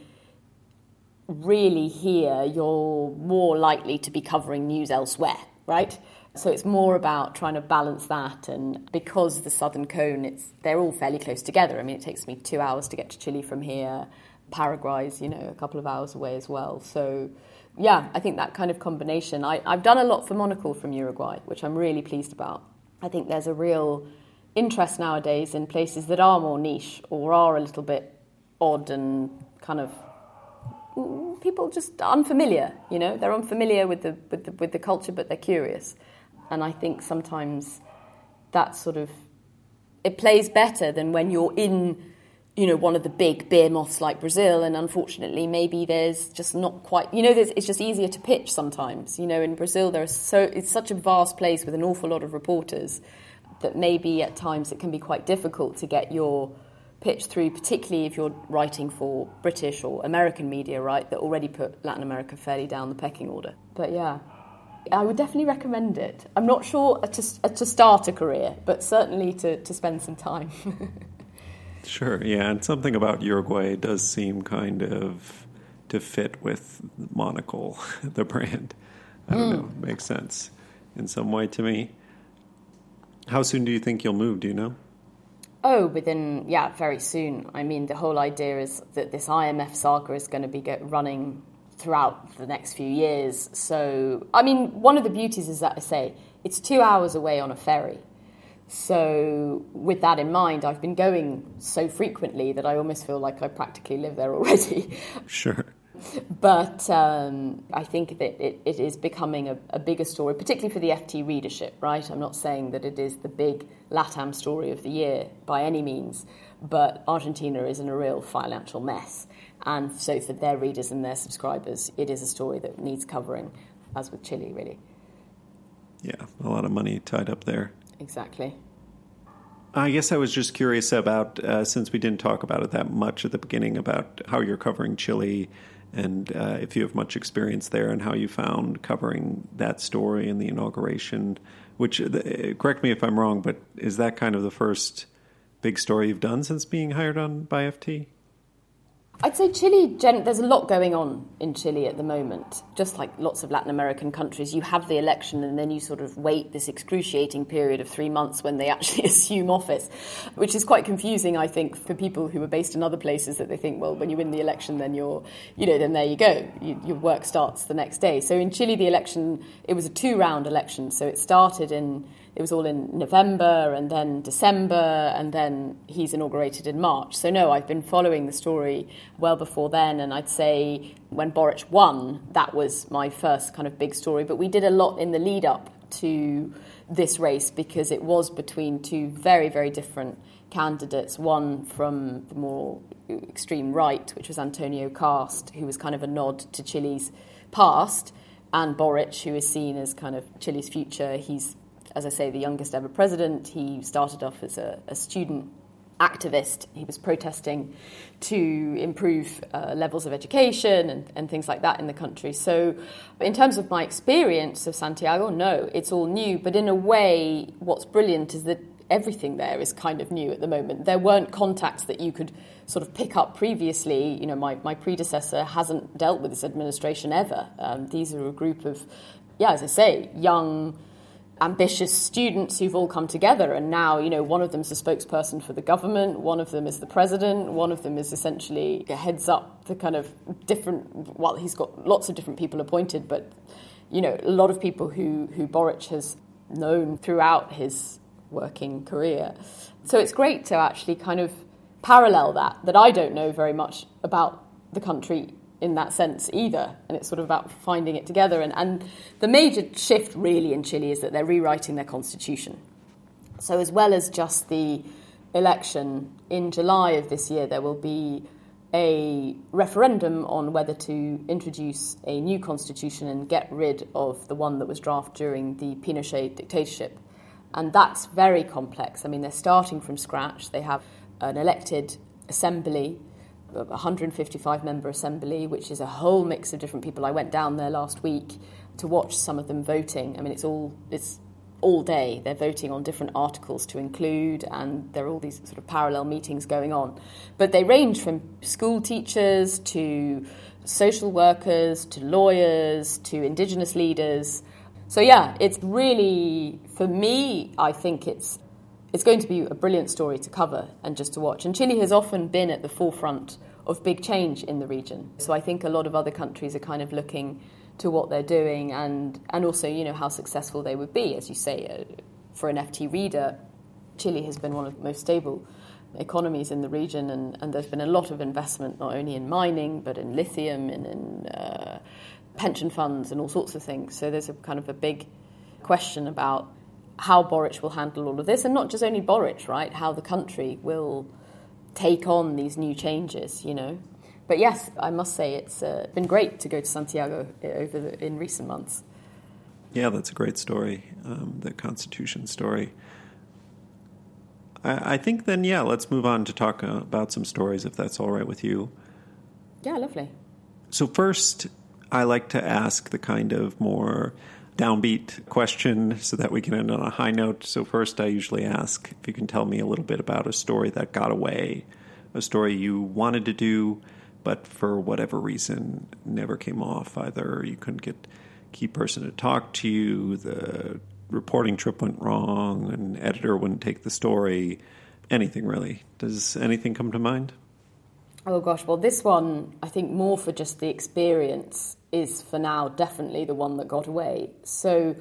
really here you're more likely to be covering news elsewhere, right? So it's more about trying to balance that, and because the Southern Cone, it's they're all fairly close together. I mean, it takes me two hours to get to Chile from here. Paraguay's, you know, a couple of hours away as well. So, yeah, I think that kind of combination. I, I've done a lot for Monocle from Uruguay, which I'm really pleased about. I think there's a real interest nowadays in places that are more niche or are a little bit odd and kind of mm, people just unfamiliar. You know, they're unfamiliar with the with the, with the culture, but they're curious. And I think sometimes that sort of it plays better than when you're in you know one of the big beer moths like Brazil and unfortunately maybe there's just not quite you know it's just easier to pitch sometimes. You know in Brazil there's so it's such a vast place with an awful lot of reporters that maybe at times it can be quite difficult to get your pitch through particularly if you're writing for British or American media right that already put Latin America fairly down the pecking order. But yeah I would definitely recommend it. I'm not sure to, to start a career, but certainly to, to spend some time. [LAUGHS] sure, yeah, and something about Uruguay does seem kind of to fit with Monocle, [LAUGHS] the brand. I don't mm. know, makes sense in some way to me. How soon do you think you'll move? Do you know? Oh, within yeah, very soon. I mean, the whole idea is that this IMF saga is going to be get running throughout the next few years. So, I mean, one of the beauties is that I say it's two hours away on a ferry. So, with that in mind, I've been going so frequently that I almost feel like I practically live there already. [LAUGHS] Sure. But um, I think that it, it is becoming a, a, bigger story, particularly for the FT readership, right? I'm not saying that it is the big LATAM story of the year by any means, but Argentina is in a real financial mess. And so, for their readers and their subscribers, it is a story that needs covering, as with Chile, really. Yeah, a lot of money tied up there. Exactly. I guess I was just curious about, uh, since we didn't talk about it that much at the beginning, about how you're covering Chile and uh, if you have much experience there and how you found covering that story and the inauguration. Which, uh, correct me if I'm wrong, but is that kind of the first big story you've done since being hired on by FT? I'd say Chile, there's a lot going on in Chile at the moment. Just like lots of Latin American countries, you have the election and then you sort of wait this excruciating period of three months when they actually [LAUGHS] assume office, which is quite confusing, I think, for people who are based in other places that they think, well, when you win the election, then you're, you know, then there you go. You, your work starts the next day. So in Chile, the election, it was a two round election. So it started in it was all in November and then December, and then he's inaugurated in March. So, no, I've been following the story well before then, and I'd say when Boric won, that was my first kind of big story. But we did a lot in the lead up to this race because it was between two very, very different candidates. One from the more extreme right, which was Antonio Kast, who was kind of a nod to Chile's past, and Boric, who is seen as kind of Chile's future. He's as I say, the youngest ever president. He started off as a, a student activist. He was protesting to improve uh, levels of education and, and, things like that in the country. So, in terms of my experience of Santiago, no, it's all new. But in a way, what's brilliant is that everything there is kind of new at the moment. There weren't contacts that you could sort of pick up previously. You know, my, my predecessor hasn't dealt with this administration ever. Um, these are a group of, yeah, as I say, young ambitious students who've all come together and now you know one of them is the spokesperson for the government one of them is the president one of them is essentially heads up the kind of different well he's got lots of different people appointed but you know a lot of people who who Boric has known throughout his working career. So it's great to actually kind of parallel that that I don't know very much about the country in that sense either. And it's sort of about finding it together. And, and the major shift really in Chile is that they're rewriting their constitution. So, as well as just the election in July of this year, there will be a referendum on whether to introduce a new constitution and get rid of the one that was drafted during the Pinochet dictatorship. And that's very complex. I mean, they're starting from scratch. They have an elected assembly 155 member assembly, which is a whole mix of different people. I went down there last week to watch some of them voting. I mean, it's all it's all day. They're voting on different articles to include, and there are all these sort of parallel meetings going on. But they range from school teachers to social workers to lawyers to indigenous leaders. So yeah, it's really for me. I think it's it's going to be a brilliant story to cover and just to watch. And Chile has often been at the forefront of big change in the region. So I think a lot of other countries are kind of looking to what they're doing and, and also, you know, how successful they would be. As you say, uh, for an FT reader, Chile has been one of the most stable economies in the region, and, and there's been a lot of investment not only in mining but in lithium and in uh, pension funds and all sorts of things. So there's a kind of a big question about how Boric will handle all of this, and not just only Boric, right? How the country will take on these new changes, you know. But yes, I must say it's uh, been great to go to Santiago uh, over the, in recent months. Yeah, that's a great story, um, the Constitution story. I, I, think then, yeah, let's move on to talk uh, about some stories, if that's all right with you. Yeah, lovely. So first, I like to ask the kind of more downbeat question so that we can end on a high note. So, first, I usually ask if you can tell me a little bit about a story that got away, a story you wanted to do, but for whatever reason never came off. Either you couldn't get key person to talk to you, the reporting trip went wrong, an editor wouldn't take the story, anything really. Does anything come to mind? Oh gosh, well, this one, I think more for just the experience is for now definitely the one that got away. So,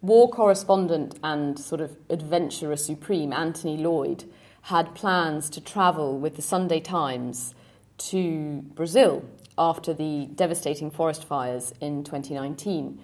war correspondent and sort of adventurer supreme Anthony Lloyd had plans to travel with the Sunday Times to Brazil after the devastating forest fires in 2019.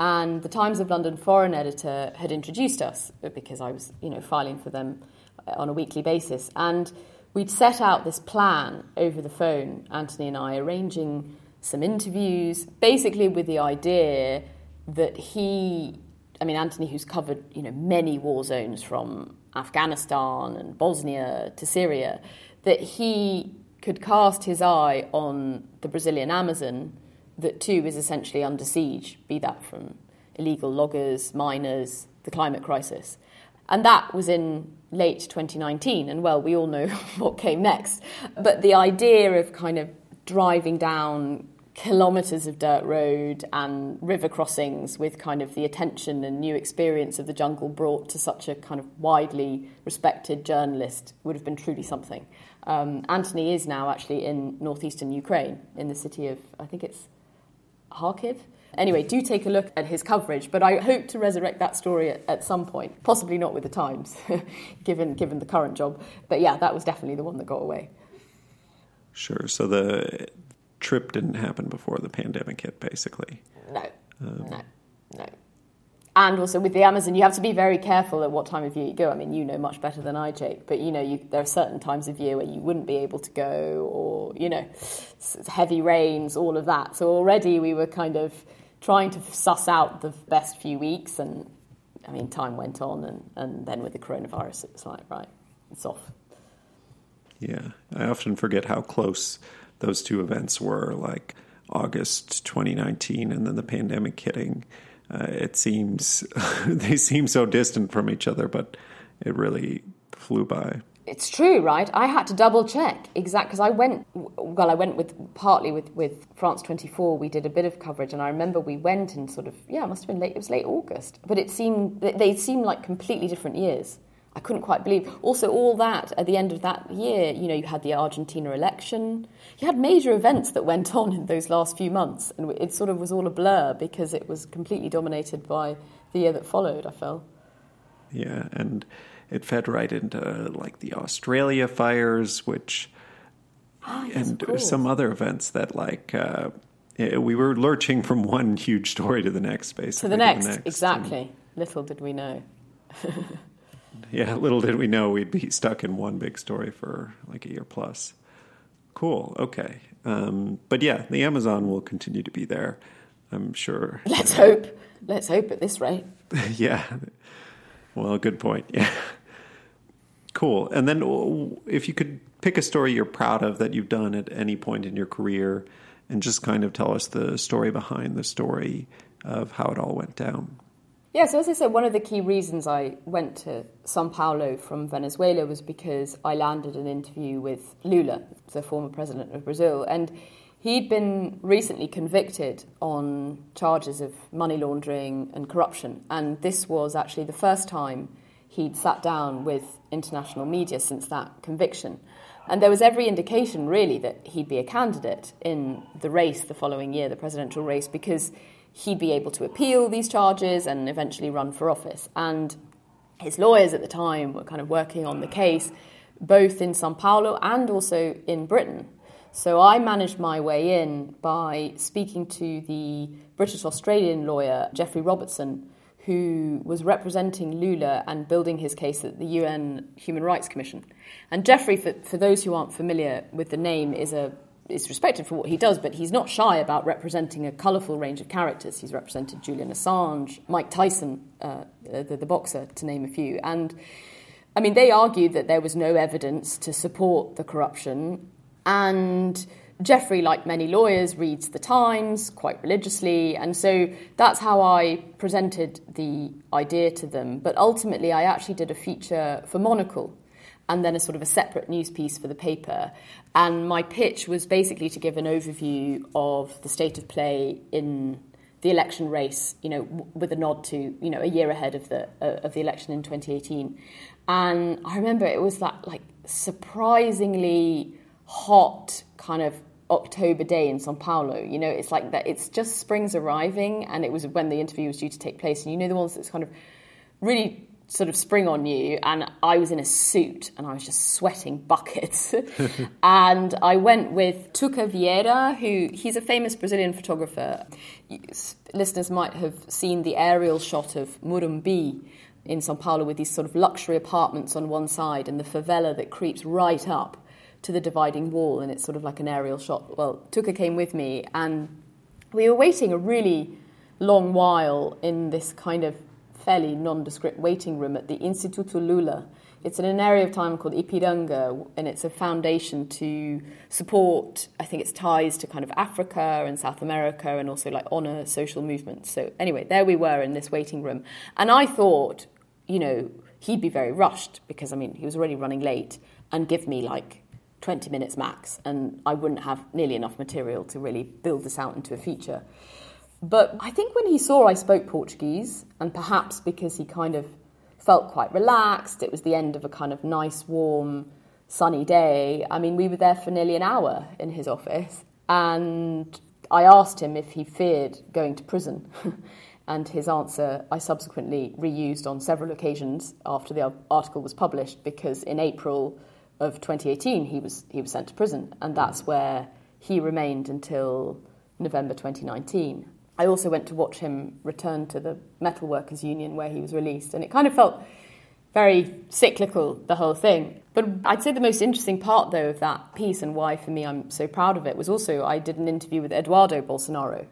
And the Times of London foreign editor had introduced us because I was, you know, filing for them uh, on a weekly basis. And we'd set out this plan over the phone, Anthony and I, arranging some interviews, basically with the idea that he, I mean, Anthony, who's covered you know many war zones from Afghanistan and Bosnia to Syria, that he could cast his eye on the Brazilian Amazon, that too is essentially under siege, be that from illegal loggers, miners, the climate crisis. And that was in late 2019, and well, we all know [LAUGHS] what came next. But the idea of kind of driving down kilometres of dirt road and river crossings with kind of the attention and new experience of the jungle brought to such a kind of widely respected journalist would have been truly something. Um, Anthony is now actually in northeastern Ukraine, in the city of, I think it's Kharkiv. Anyway, do take a look at his coverage, but I hope to resurrect that story at, at some point, possibly not with the Times, [LAUGHS] given, given the current job. But yeah, that was definitely the one that got away. Sure. So the trip didn't happen before the pandemic hit, basically. No, um, no, no. And also with the Amazon, you have to be very careful at what time of year you go. I mean, you know much better than I, Jake. But you know, you, there are certain times of year where you wouldn't be able to go, or you know, heavy rains, all of that. So already we were kind of trying to suss out the best few weeks, and I mean, time went on, and, and then with the coronavirus, it was like, right, it's off. Yeah, I often forget how close those two events were, like August 2019 and then the pandemic hitting. Uh, it seems [LAUGHS] they seem so distant from each other, but it really flew by. It's true, right? I had to double check exact because I went. Well, I went with partly with with France twenty four. We did a bit of coverage, and I remember we went in sort of yeah, it must have been late. It was late August, but it seemed they seemed like completely different years. I couldn't quite believe. Also, all that at the end of that year, you know, you had the Argentina election. You had major events that went on in those last few months, and it sort of was all a blur because it was completely dominated by the year that followed. I felt. Yeah, and it fed right into like the Australia fires, which ah, yes, and some other events that like. Uh, we were lurching from [LAUGHS] one huge story to the next, basically. To the next, the next. exactly. And, Little did we know. [LAUGHS] yeah, little did we know we'd be stuck in one big story for like a year plus. Cool. Okay. Um, but yeah, the Amazon will continue to be there. I'm sure. Let's hope. Let's hope at this rate. [LAUGHS] yeah. Well, good point. Yeah. Cool. And then if you could pick a story you're proud of that you've done at any point in your career and just kind of tell us the story behind the story of how it all went down. Yeah, so as I said, one of the key reasons I went to Sao Paulo from Venezuela was because I landed an interview with Lula, the former president of Brazil, and he'd been recently convicted on charges of money laundering and corruption. And this was actually the first time he'd sat down with international media since that conviction. And there was every indication, really, that he'd be a candidate in the race the following year, the presidential race, because he'd be able to appeal these charges and eventually run for office. And his lawyers at the time were kind of working on the case, both in Sao Paulo and also in Britain. So I managed my way in by speaking to the British Australian lawyer, Geoffrey Robertson, who was representing Lula and building his case at the UN Human Rights Commission. And Geoffrey, for, for those who aren't familiar with the name, is a is respected for what he does, but he's not shy about representing a colourful range of characters. He's represented Julian Assange, Mike Tyson, uh, the, the boxer, to name a few. And I mean, they argued that there was no evidence to support the corruption. And Geoffrey, like many lawyers, reads the Times quite religiously. And so that's how I presented the idea to them. But ultimately, I actually did a feature for Monocle and then a sort of a separate news piece for the paper. And my pitch was basically to give an overview of the state of play in the election race, you know, w- with a nod to, you know, a year ahead of the uh, of the election in 2018. And I remember it was that like surprisingly hot kind of October day in Sao Paulo. You know, it's like that. It's just spring's arriving, and it was when the interview was due to take place. And you know, the ones that's kind of really sort of spring on you and I was in a suit and I was just sweating [LAUGHS] buckets. [LAUGHS] and I went with Tuca Vieira, who he's a famous Brazilian photographer. Listeners might have seen the aerial shot of Morumbi in Sao Paulo with these sort of luxury apartments on one side and the favela that creeps right up to the dividing wall and it's sort of like an aerial shot. Well, Tuca came with me and we were waiting a really long while in this kind of fairly nondescript waiting room at the Instituto Lula. It's in an area of time called Ipiranga, and it's a foundation to support, I think it's ties to kind of Africa and South America and also like honour social movements. So, anyway, there we were in this waiting room. And I thought, you know, he'd be very rushed because, I mean, he was already running late and give me like 20 minutes max, and I wouldn't have nearly enough material to really build this out into a feature. But I think when he saw I spoke Portuguese, and perhaps because he kind of felt quite relaxed, it was the end of a kind of nice, warm, sunny day. I mean, we were there for nearly an hour in his office, and I asked him if he feared going to prison. [LAUGHS] and his answer I subsequently reused on several occasions after the article was published because in April of 2018 he was he was sent to prison and that's where he remained until November 2019. I also went to watch him return to the Metal Workers Union where he was released, and it kind of felt very cyclical, the whole thing. But I'd say the most interesting part, though, of that piece and why for me I'm so proud of it was also I did an interview with Eduardo Bolsonaro.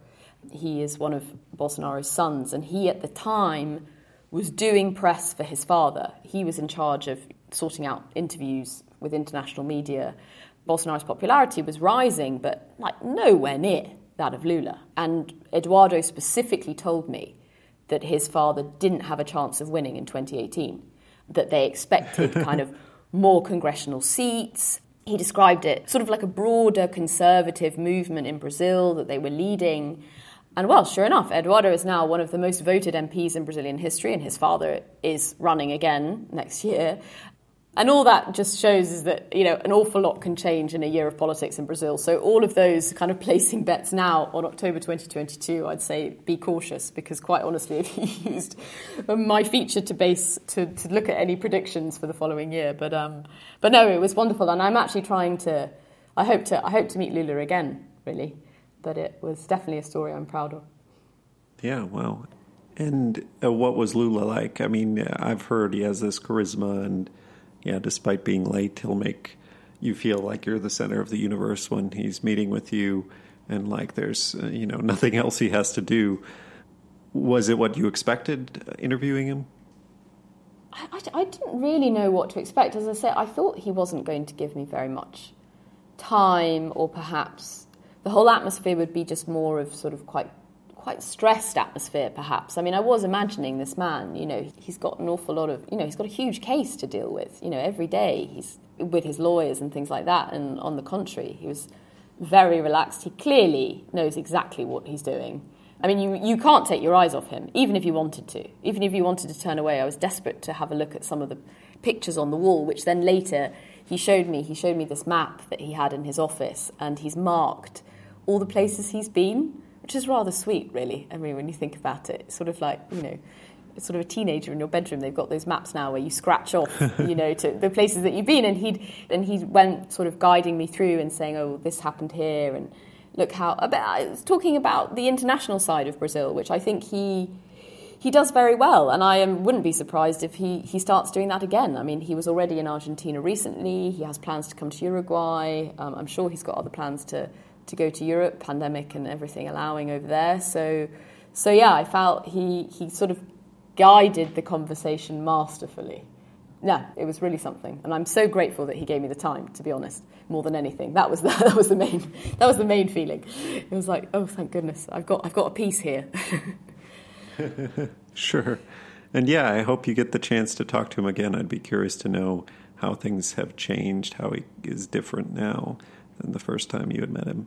He is one of Bolsonaro's sons, and he at the time was doing press for his father. He was in charge of sorting out interviews with international media. Bolsonaro's popularity was rising, but like nowhere near that of Lula. And Eduardo specifically told me that his father didn't have a chance of winning in 2018, that they expected [LAUGHS] kind of more congressional seats. He described it sort of like a broader conservative movement in Brazil that they were leading. And well, sure enough, Eduardo is now one of the most voted MPs in Brazilian history, and his father is running again next year. And all that just shows is that, you know, an awful lot can change in a year of politics in Brazil. So all of those kind of placing bets now on October 2022, I'd say be cautious because quite honestly, [LAUGHS] if you used my feature to base, to, to look at any predictions for the following year. But, um, but no, it was wonderful. And I'm actually trying to, I hope to, I hope to meet Lula again, really. But it was definitely a story I'm proud of. Yeah, well, and uh, what was Lula like? I mean, I've heard he has this charisma and yeah, despite being late, he'll make you feel like you're the center of the universe when he's meeting with you, and like there's uh, you know [LAUGHS] nothing else he has to do. Was it what you expected uh, interviewing him? I, I, I, didn't really know what to expect. As I said, I thought he wasn't going to give me very much time, or perhaps the whole atmosphere would be just more of sort of quite quite stressed atmosphere, perhaps. I mean, I was imagining this man, you know, he's got an awful lot of, you know, he's got a huge case to deal with. You know, every day he's with his lawyers and things like that. And on the contrary, he was very relaxed. He clearly knows exactly what he's doing. I mean, you, you can't take your eyes off him, even if you wanted to. Even if you wanted to turn away, I was desperate to have a look at some of the pictures on the wall, which then later he showed me. He showed me this map that he had in his office, and he's marked all the places he's been which is rather sweet, really. I mean, when you think about it, it's sort of like, you know, it's sort of a teenager in your bedroom. They've got those maps now where you scratch off, [LAUGHS] you know, to the places that you've been. And he'd and he went sort of guiding me through and saying, "Oh, this happened here," and look how. About, I was talking about the international side of Brazil, which I think he he does very well, and I am, wouldn't be surprised if he, he starts doing that again. I mean, he was already in Argentina recently. He has plans to come to Uruguay. Um, I'm sure he's got other plans to to go to Europe, pandemic and everything allowing over there. So, so yeah, I felt he he sort of guided the conversation masterfully. Yeah, it was really something, and I'm so grateful that he gave me the time. To be honest, more than anything, that was the, [LAUGHS] that was the main that was the main feeling. It was like, oh, thank goodness, I've got I've got a piece here. [LAUGHS] sure, and yeah, I hope you get the chance to talk to him again. I'd be curious to know how things have changed, how he is different now than the first time you had met him.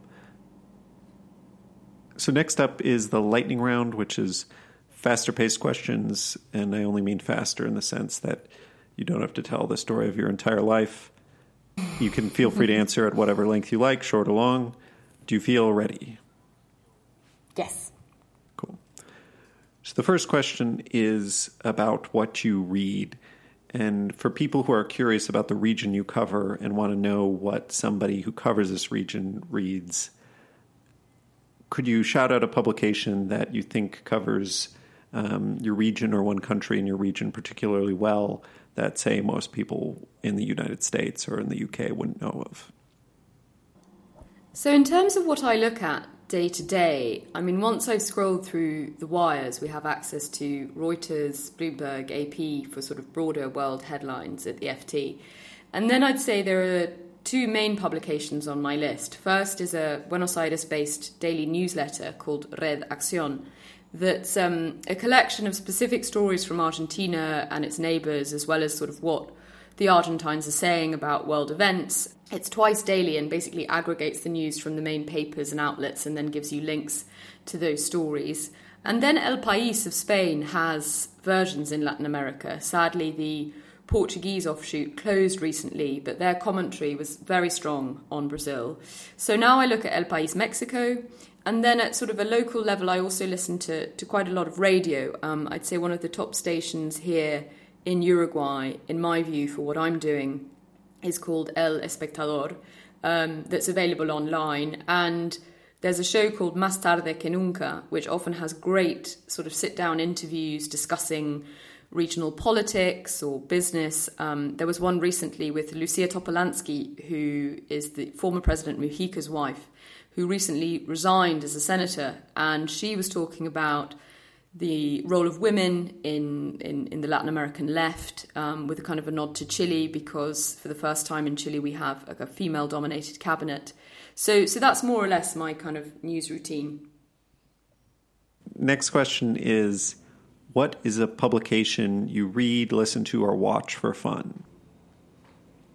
So next up is the lightning round, which is faster paced questions, and I only mean faster in the sense that you don't have to tell the story of your entire life. You can feel free to answer at whatever length you like, short or long. Do you feel ready? Yes. Cool. So the first question is about what you read. And for people who are curious about the region you cover and want to know what somebody who covers this region reads, could you shout out a publication that you think covers um, your region or one country in your region particularly well that, say, most people in the United States or in the UK wouldn't know of? So, in terms of what I look at day to day, I mean, once I've scrolled through the wires, we have access to Reuters, Bloomberg, AP for sort of broader world headlines at the FT. And then I'd say there are two main publications on my list. First is a Buenos Aires based daily newsletter called Red Acción, that's um, a collection of specific stories from Argentina and its neighbours, as well as sort of what the the Argentines are saying about world events. It's twice daily and basically aggregates the news from the main papers and outlets and then gives you links to those stories. And then El País of Spain has versions in Latin America. Sadly, the Portuguese offshoot closed recently, but their commentary was very strong on Brazil. So now I look at El País Mexico, and then at sort of a local level, I also listen to, to quite a lot of radio. Um, I'd say one of the top stations here in Uruguay, in my view, for what I'm doing, is called El Espectador, um, that's available online. And there's a show called Más Tarde que Nunca, which often has great sort of sit down interviews discussing regional politics or business. Um, there was one recently with Lucia Topolansky, who is the former President Mujica's wife, who recently resigned as a senator, and she was talking about the role of women in, in, in the Latin American left, um, with a kind of a nod to Chile, because for the first time in Chile we have a, a female dominated cabinet. So, so that's more or less my kind of news routine. Next question is What is a publication you read, listen to, or watch for fun?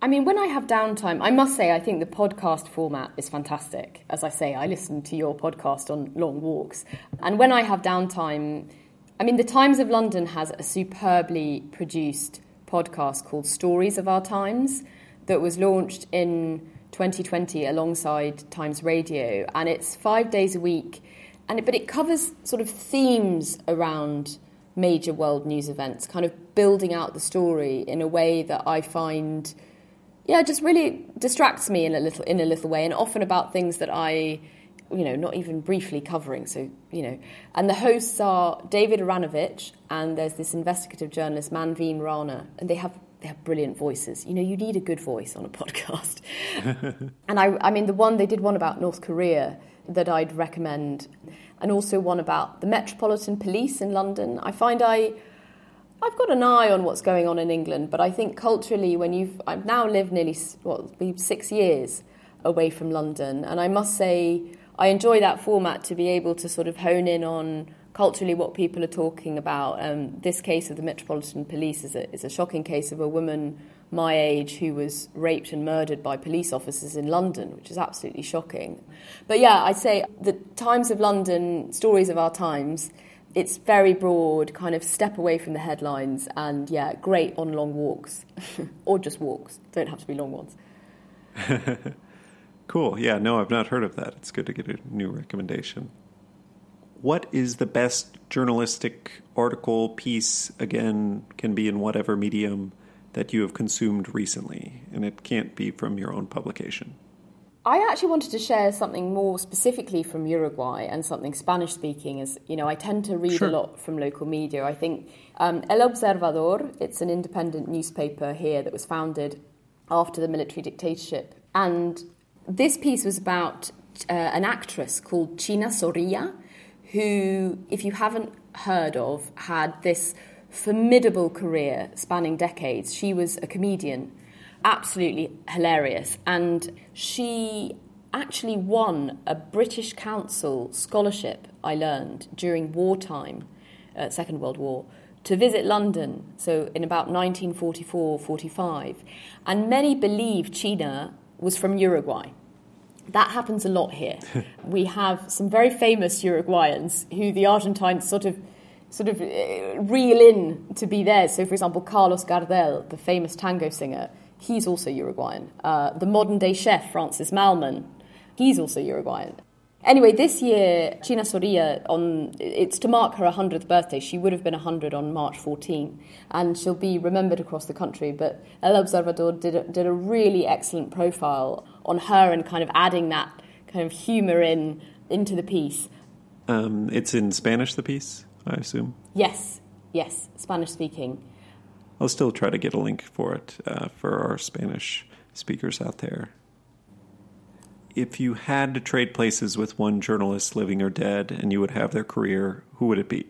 I mean, when I have downtime, I must say I think the podcast format is fantastic. As I say, I listen to your podcast on long walks. And when I have downtime, I mean, the Times of London has a superbly produced podcast called Stories of Our Times that was launched in 2020 alongside Times Radio. And it's five days a week. And it, but it covers sort of themes around major world news events, kind of building out the story in a way that I find yeah, just really distracts me in a little in a little way, and often about things that I, you know, not even briefly covering. So you know, and the hosts are David Aaronovitch, and there's this investigative journalist Manveen Rana, and they have they have brilliant voices. You know, you need a good voice on a [LAUGHS] podcast. [LAUGHS] and I, I mean, the one they did one about North Korea that I'd recommend, and also one about the Metropolitan Police in London. I find I I've got an eye on what's going on in England, but I think culturally, when you've I've now lived nearly what six years away from London, and I must say I enjoy that format to be able to sort of hone in on culturally what people are talking about. Um, this case of the Metropolitan Police is a, is a shocking case of a woman my age who was raped and murdered by police officers in London, which is absolutely shocking. But yeah, I'd say the Times of London, stories of our times it's very broad, kind of step away from the headlines, and yeah, great on long walks [LAUGHS] or just walks. Don't have to be long ones. [LAUGHS] cool. Yeah, no, I've not heard of that. It's good to get a new recommendation. What is the best journalistic article, piece, again, can be in whatever medium that you have consumed recently? And it can't be from your own publication. I actually wanted to share something more specifically from Uruguay and something Spanish speaking. As you know, I tend to read sure. a lot from local media. I think um, El Observador, it's an independent newspaper here that was founded after the military dictatorship. And this piece was about uh, an actress called China Zorrilla, who, if you haven't heard of, had this formidable career spanning decades. She was a comedian absolutely hilarious. And she actually won a British Council scholarship, I learned, during wartime, uh, Second World War, to visit London, so in about 1944 45. And many believe China was from Uruguay. That happens a lot here. [LAUGHS] we have some very famous Uruguayans who the Argentines sort of sort of uh, reel in to be there. So, for example, Carlos Gardel, the famous tango singer, he's also Uruguayan. Uh, the modern day chef, Francis Mallmann, he's also Uruguayan. Anyway, this year, China Zorrilla, on, it's to mark her 100th birthday. She would have been 100 on March 14, and she'll be remembered across the country. But El Observador did a, did a really excellent profile on her and kind of adding that kind of humour in into the piece. Um, it's in Spanish, the piece, I assume? Yes, yes, Spanish speaking. I'll still try to get a link for it uh, for our Spanish speakers out there. If you had to trade places with one journalist, living or dead, and you would have their career, who would it be?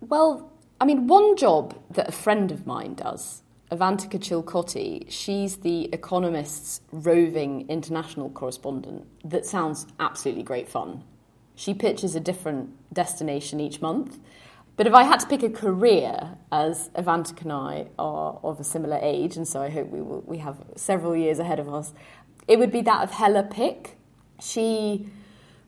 Well, I mean, one job that a friend of mine does, Avantika Chilkoti, she's the Economist's roving international correspondent. That sounds absolutely great fun. She pitches a different destination each month But if I had to pick a career, as Avantika and I are of a similar age, and so I hope we will, we have several years ahead of us, it would be that of Hella Pick. She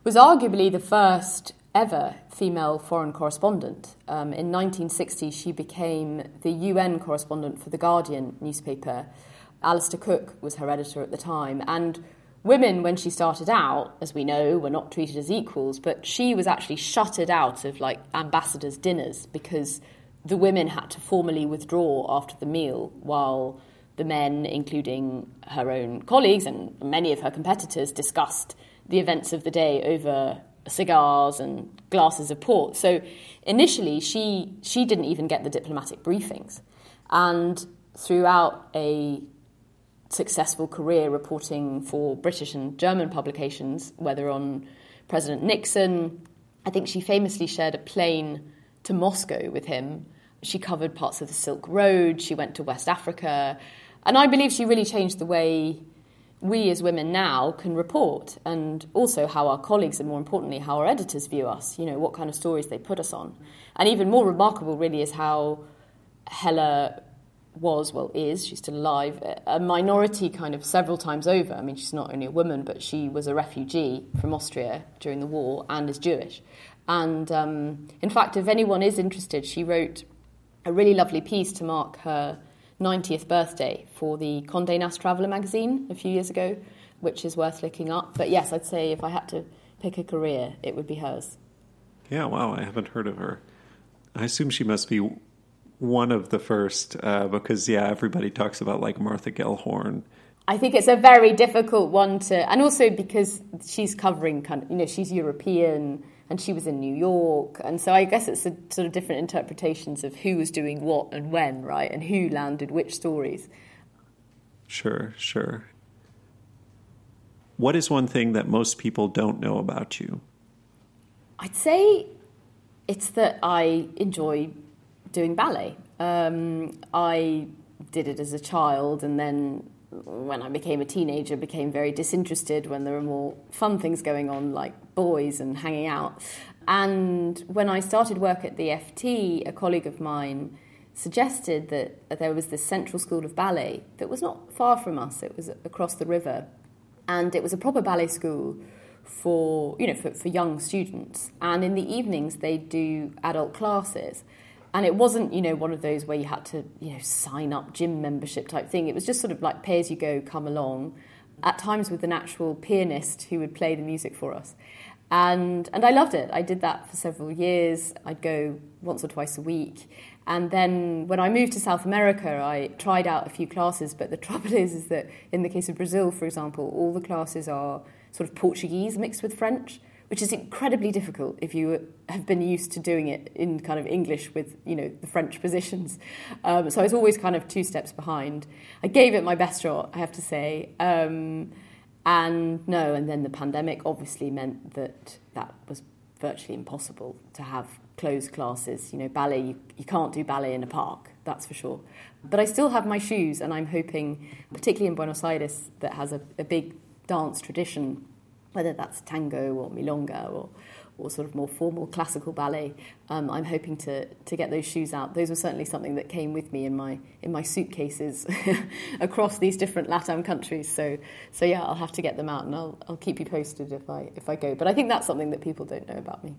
was arguably the first ever female foreign correspondent. Um, in 1960, she became the UN correspondent for The Guardian newspaper. Alistair Cooke was her editor at the time. And women, when she started out, as we know, were not treated as equals, but she was actually shuttered out of like ambassadors' dinners because the women had to formally withdraw after the meal while the men, including her own colleagues and many of her competitors, discussed the events of the day over cigars and glasses of port. So initially, she she didn't even get the diplomatic briefings, and throughout a successful career reporting for British and German publications, whether on President Nixon, I think she famously shared a plane to Moscow with him. She covered parts of the Silk Road. She went to West Africa, and I believe she really changed the way we as women now can report and also how our colleagues and more importantly how our editors view us you know what kind of stories they put us on and even more remarkable really is how Hella was well is she's still alive a minority kind of several times over i mean she's not only a woman but she was a refugee from austria during the war and is jewish and um, in fact if anyone is interested she wrote a really lovely piece to mark her 90th birthday for the Condé Nast Traveller magazine a few years ago, which is worth looking up. But yes, I'd say if I had to pick a career, it would be hers. Yeah, wow, I haven't heard of her. I assume she must be one of the first uh, because, yeah, everybody talks about like Martha Gellhorn. I think it's a very difficult one to, and also because she's covering kind of, you know, she's European and she was in New York. And so I guess it's a sort of different interpretations of who was doing what and when, right? And who landed which stories. Sure, sure. What is one thing that most people don't know about you? I'd say it's that I enjoy doing ballet. Um, I did it as a child and then when I became a teenager, became very disinterested when there were more fun things going on, like boys and hanging out. And when I started work at the FT, a colleague of mine suggested that there was this Central School of Ballet that was not far from us. It was across the river, and it was a proper ballet school for you know for, for young students. And in the evenings, they do adult classes and it wasn't you know one of those where you had to you know sign up gym membership type thing. It was just sort of like pay as you go come along. At times with an actual pianist who would play the music for us. And and I loved it. I did that for several years. I'd go once or twice a week. And then when I moved to South America I tried out a few classes. But the [LAUGHS] trouble is is that in the case of Brazil for example all the classes are sort of Portuguese mixed with French which is incredibly difficult if you have been used to doing it in kind of English with you know the French positions. Um, so I was always kind of two steps behind. I gave it my best shot, I have to say. Um, and no, and then the pandemic obviously meant that that was virtually impossible to have closed classes. You know, ballet, you, you can't do ballet in a park, that's for sure. But I still have my shoes, and I'm hoping, particularly in Buenos Aires, that has a, a big dance tradition whether that's tango or milonga or, or sort of more formal classical ballet. Um, I'm hoping to, to get those shoes out. Those were certainly something that came with me in my, in my suitcases [LAUGHS] across these different LATAM countries. So, so yeah, I'll have to get them out and I'll, I'll keep you posted if I, if I go. But I think that's something that people don't know about me.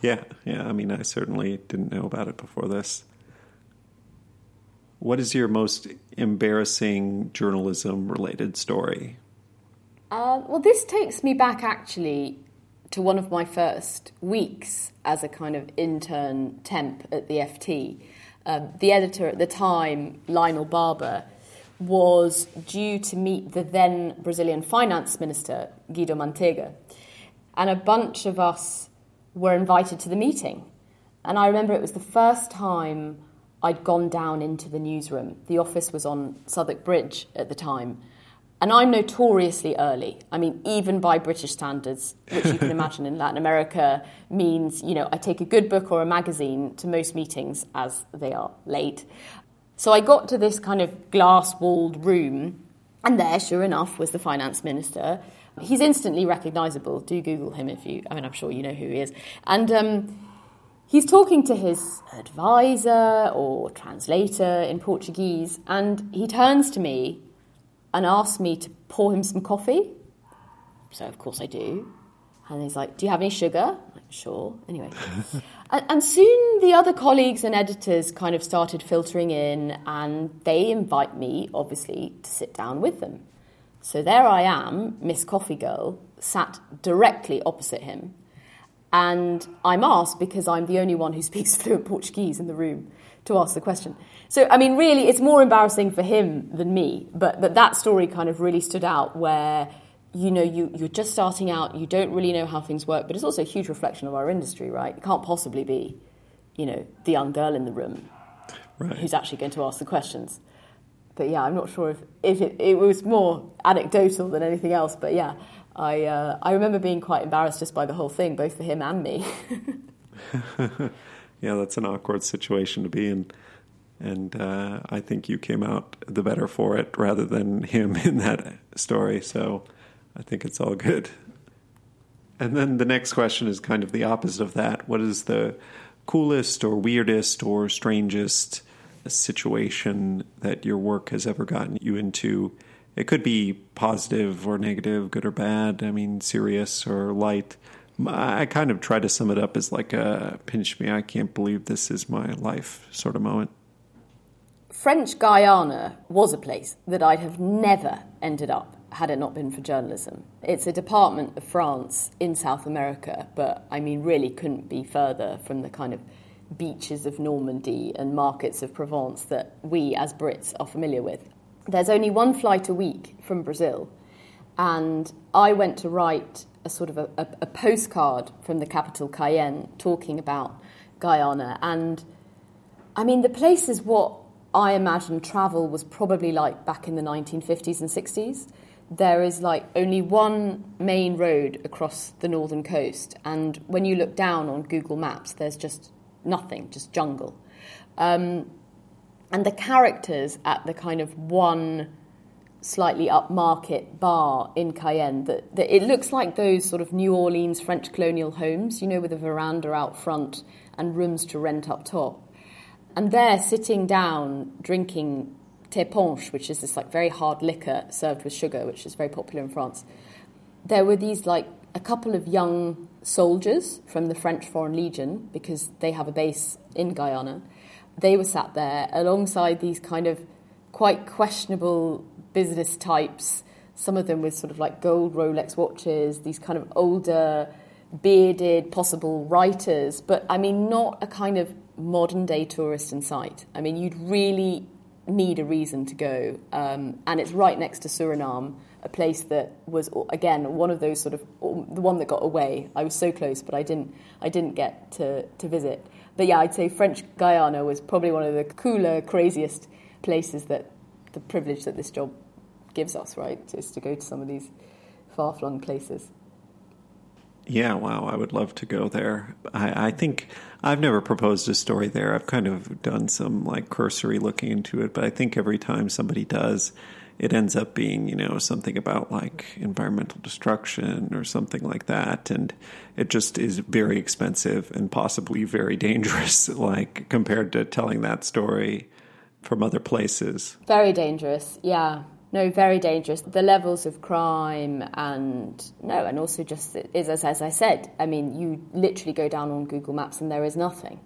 Yeah, yeah. I mean, I certainly didn't know about it before this. What is your most embarrassing journalism related story? Uh, well, this takes me back actually to one of my first weeks as a kind of intern temp at the FT. Um, the editor at the time, Lionel Barber, was due to meet the then Brazilian finance minister, Guido Mantega. And a bunch of us were invited to the meeting. And I remember it was the first time I'd gone down into the newsroom. The office was on Southwark Bridge at the time. And I'm notoriously early. I mean, even by British standards, which you can [LAUGHS] imagine in Latin America means, you know, I take a good book or a magazine to most meetings as they are late. So I got to this kind of glass walled room, and there, sure enough, was the finance minister. He's instantly recognizable. Do Google him if you, I mean, I'm sure you know who he is. And um, he's talking to his advisor or translator in Portuguese, and he turns to me and asks me to pour him some coffee. So, of course, I do. And he's like, Do you have any sugar? I'm like, sure. Anyway. [LAUGHS] and, and soon the other colleagues and editors kind of started filtering in, and they invite me, obviously, to sit down with them. So there I am, Miss Coffee Girl, sat directly opposite him. And I'm asked because I'm the only one who speaks [LAUGHS] fluent Portuguese in the room to ask the question. So, I mean, really, it's more embarrassing for him than me. But, but that story kind of really stood out where you know you, you're just starting out you don't really know how things work but it's also a huge reflection of our industry right it can't possibly be you know the young girl in the room right. who's actually going to ask the questions but yeah i'm not sure if, if it, it was more anecdotal than anything else but yeah I, uh, I remember being quite embarrassed just by the whole thing both for him and me [LAUGHS] [LAUGHS] yeah that's an awkward situation to be in and uh, I think you came out the better for it rather than him [LAUGHS] in that story. So I think it's all good. And then the next question is kind of the opposite of that. What is the coolest or weirdest or strangest situation that your work has ever gotten you into? It could be positive or negative, good or bad. I mean, serious or light. I kind of try to sum it up as like a pinch me, I can't believe this is my life sort of moment. French Guiana was a place that I'd have never ended up had it not been for journalism. It's a department of France in South America, but I mean, really couldn't be further from the kind of beaches of Normandy and markets of Provence that we as Brits are familiar with. There's only one flight a week from Brazil, and I went to write a sort of a, a, a postcard from the capital Cayenne talking about Guyana. And I mean, the place is what I imagine travel was probably like back in the 1950s and 60s there is like only one main road across the northern coast, and when you look down on Google Maps, there's just nothing, just jungle. Um, and the characters at the kind of one slightly upmarket bar in Cayenne that, that, it looks like those sort of New Orleans French colonial homes, you know, with a veranda out front and rooms to rent up top. And there, sitting down, drinking thé which is this like very hard liquor served with sugar, which is very popular in France. There were these like a couple of young soldiers from the French Foreign Legion because they have a base in Guyana. They were sat there alongside these kind of quite questionable business types. Some of them with sort of like gold Rolex watches. These kind of older, bearded, possible writers, but I mean, not a kind of modern day tourist in sight. I mean, you'd really need a reason to go. Um, and it's right next to Suriname, a place that was again one of those sort of the one that got away. I was so close, but I didn't I didn't get to to visit. But yeah, I'd say French Guiana was probably one of the cooler, craziest places that the privilege that this job gives us, right? Is to go to some of these far flung places. Yeah, wow, I would love to go there. I, I, think I've never proposed a story there. I've kind of done some like cursory looking into it, but I think every time somebody does, it ends up being, you know, something about like environmental destruction or something like that. And it just is very expensive and possibly very [LAUGHS] dangerous, like compared to telling that story from other places. Very dangerous, yeah no, very dangerous. The levels of crime and no, and also just is as, as I said. I mean, you literally go down on Google Maps and there is nothing.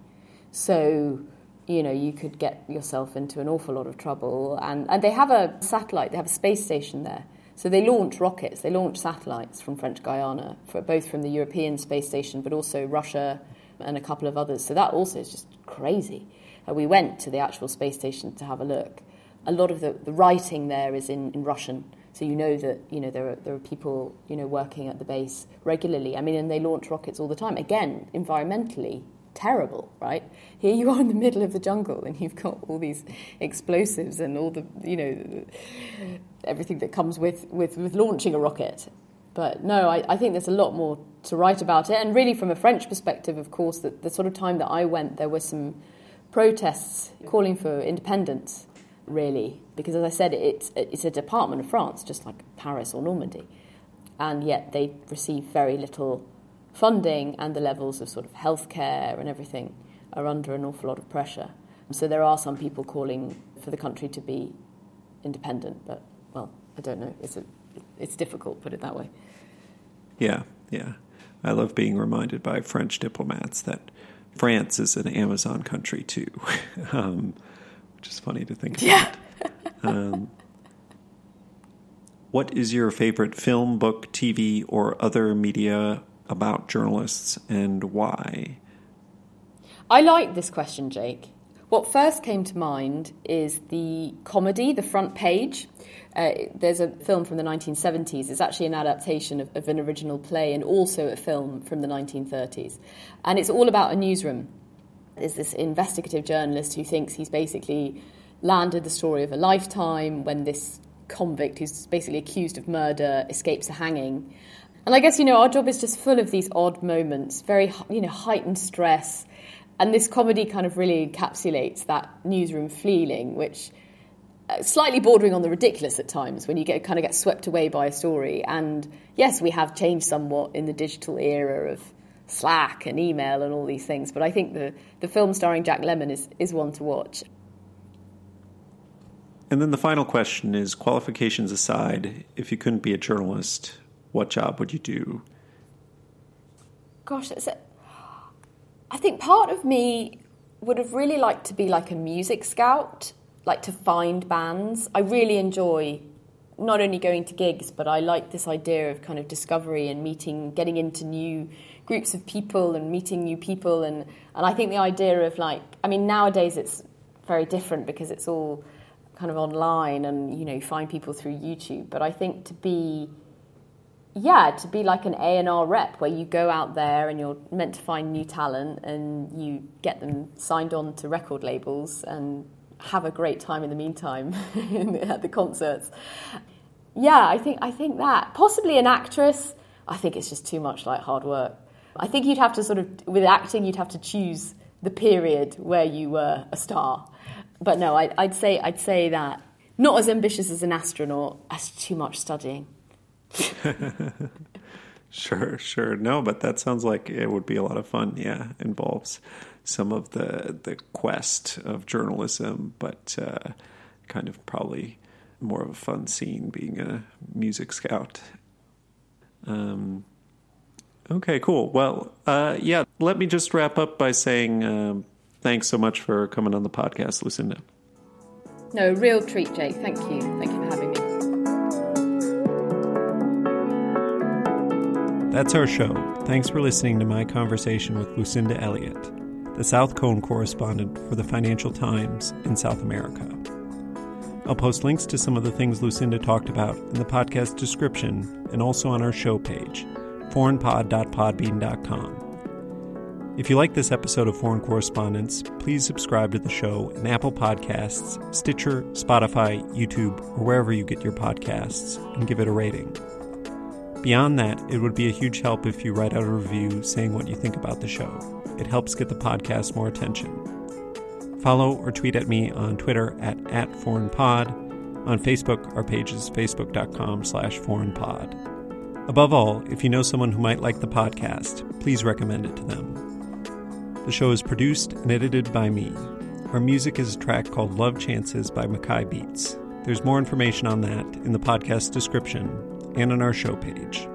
So you know you could get yourself into an awful lot of trouble. And and they have a satellite. They have a space station there. So they launch rockets. They launch satellites from French Guiana, for, both from the European space station, but also Russia and a couple of others. So that also is just crazy. Uh, we went to the actual space station to have a look a lot of the, the writing there is in, in Russian. So you know that you know there are there are people you know working at the base regularly. I mean, and they launch rockets all the time. Again, environmentally terrible, right? Here you are in the middle of the jungle, and you've got all these explosives and all the you know everything that comes with with, with launching a rocket. But no, I, I think there's a lot more to write about it. And really, from a French perspective, of course, that the sort of time that I went, there were some protests calling for independence really, because as I said, it's, it's a department of France, just like Paris or Normandy, and yet they receive very little funding and the levels of sort of healthcare and everything are under an awful lot of pressure. So there are some people calling for the country to be independent, but well, I don't know. It's a, it's difficult, put it that way. Yeah, yeah. I love being reminded by French diplomats that France is an Amazon country too, [LAUGHS] um, which is funny to think about. Yeah. um, what is your favorite film, book, TV, or other media about journalists and why? I like this question, Jake. What first came to mind is the comedy, The Front Page. Uh, there's a film from the 1970s. It's actually an adaptation of, of, an original play and also a film from the 1930s. And it's all about a newsroom. There's this investigative journalist who thinks he's basically landed the story of a lifetime when this convict who's basically accused of murder escapes a hanging. And I guess, you know, our job is just full of these odd moments, very, you know, heightened stress and this comedy kind of really encapsulates that newsroom feeling, which uh, slightly bordering on the ridiculous at times when you get kind of get swept away by a story. And yes, we have changed somewhat in the digital era of Slack and email and all these things, but I think the, the film starring Jack Lemmon is, is one to watch. And then the final question is qualifications aside, if you couldn't be a journalist, what job would you do? Gosh, it's a, I think part of me would have really liked to be like a music scout, like to find bands. I really enjoy not only going to gigs, but I like this idea of kind of discovery and meeting, getting into new groups of people and meeting new people. And, and I think the idea of like, I mean, nowadays it's very different because it's all kind of online and, you know, you find people through YouTube. But I think to be yeah, to be like an A and R rep, where you go out there and you're meant to find new talent and you get them signed on to record labels and have a great time in the meantime [LAUGHS] at the concerts. Yeah, I think I think that possibly an actress. I think it's just too much like hard work. I think you'd have to sort of with acting, you'd have to choose the period where you were a star. But no, I, I'd say I'd say that not as ambitious as an astronaut. As too much studying. [LAUGHS] sure, sure. No, but that sounds like it would be a lot of fun. Yeah, involves some of the the quest of journalism, but uh, kind of probably more of a fun scene being a music scout. Um, okay, cool. Well, uh, yeah. Let me just wrap up by saying um, thanks so much for coming on the podcast, Lucinda. No, real treat, Jake. Thank you. Thank you for having me. That's our show. Thanks for listening to my conversation with Lucinda Elliott, the South Cone correspondent for the Financial Times in South America. I'll post links to some of the things Lucinda talked about in the podcast description and also on our show page, foreignpod.podbean.com. If you like this episode of Foreign Correspondence, please subscribe to the show in Apple Podcasts, Stitcher, Spotify, YouTube, or wherever you get your podcasts, and give it a rating. Beyond that, it would be a huge help if you write out a review saying what you think about the show. It helps get the podcast more attention. Follow or tweet at me on Twitter at, at foreignpod. On Facebook, our page is facebook.com slash foreignpod. Above all, if you know someone who might like the podcast, please recommend it to them. The show is produced and edited by me. Our music is a track called Love Chances by Mackay Beats. There's more information on that in the podcast description and on our show page.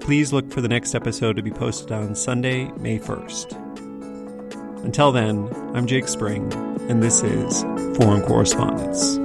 Please look for the next episode to be posted on Sunday, May 1st. Until then, I'm Jake Spring, and this is Foreign Correspondence.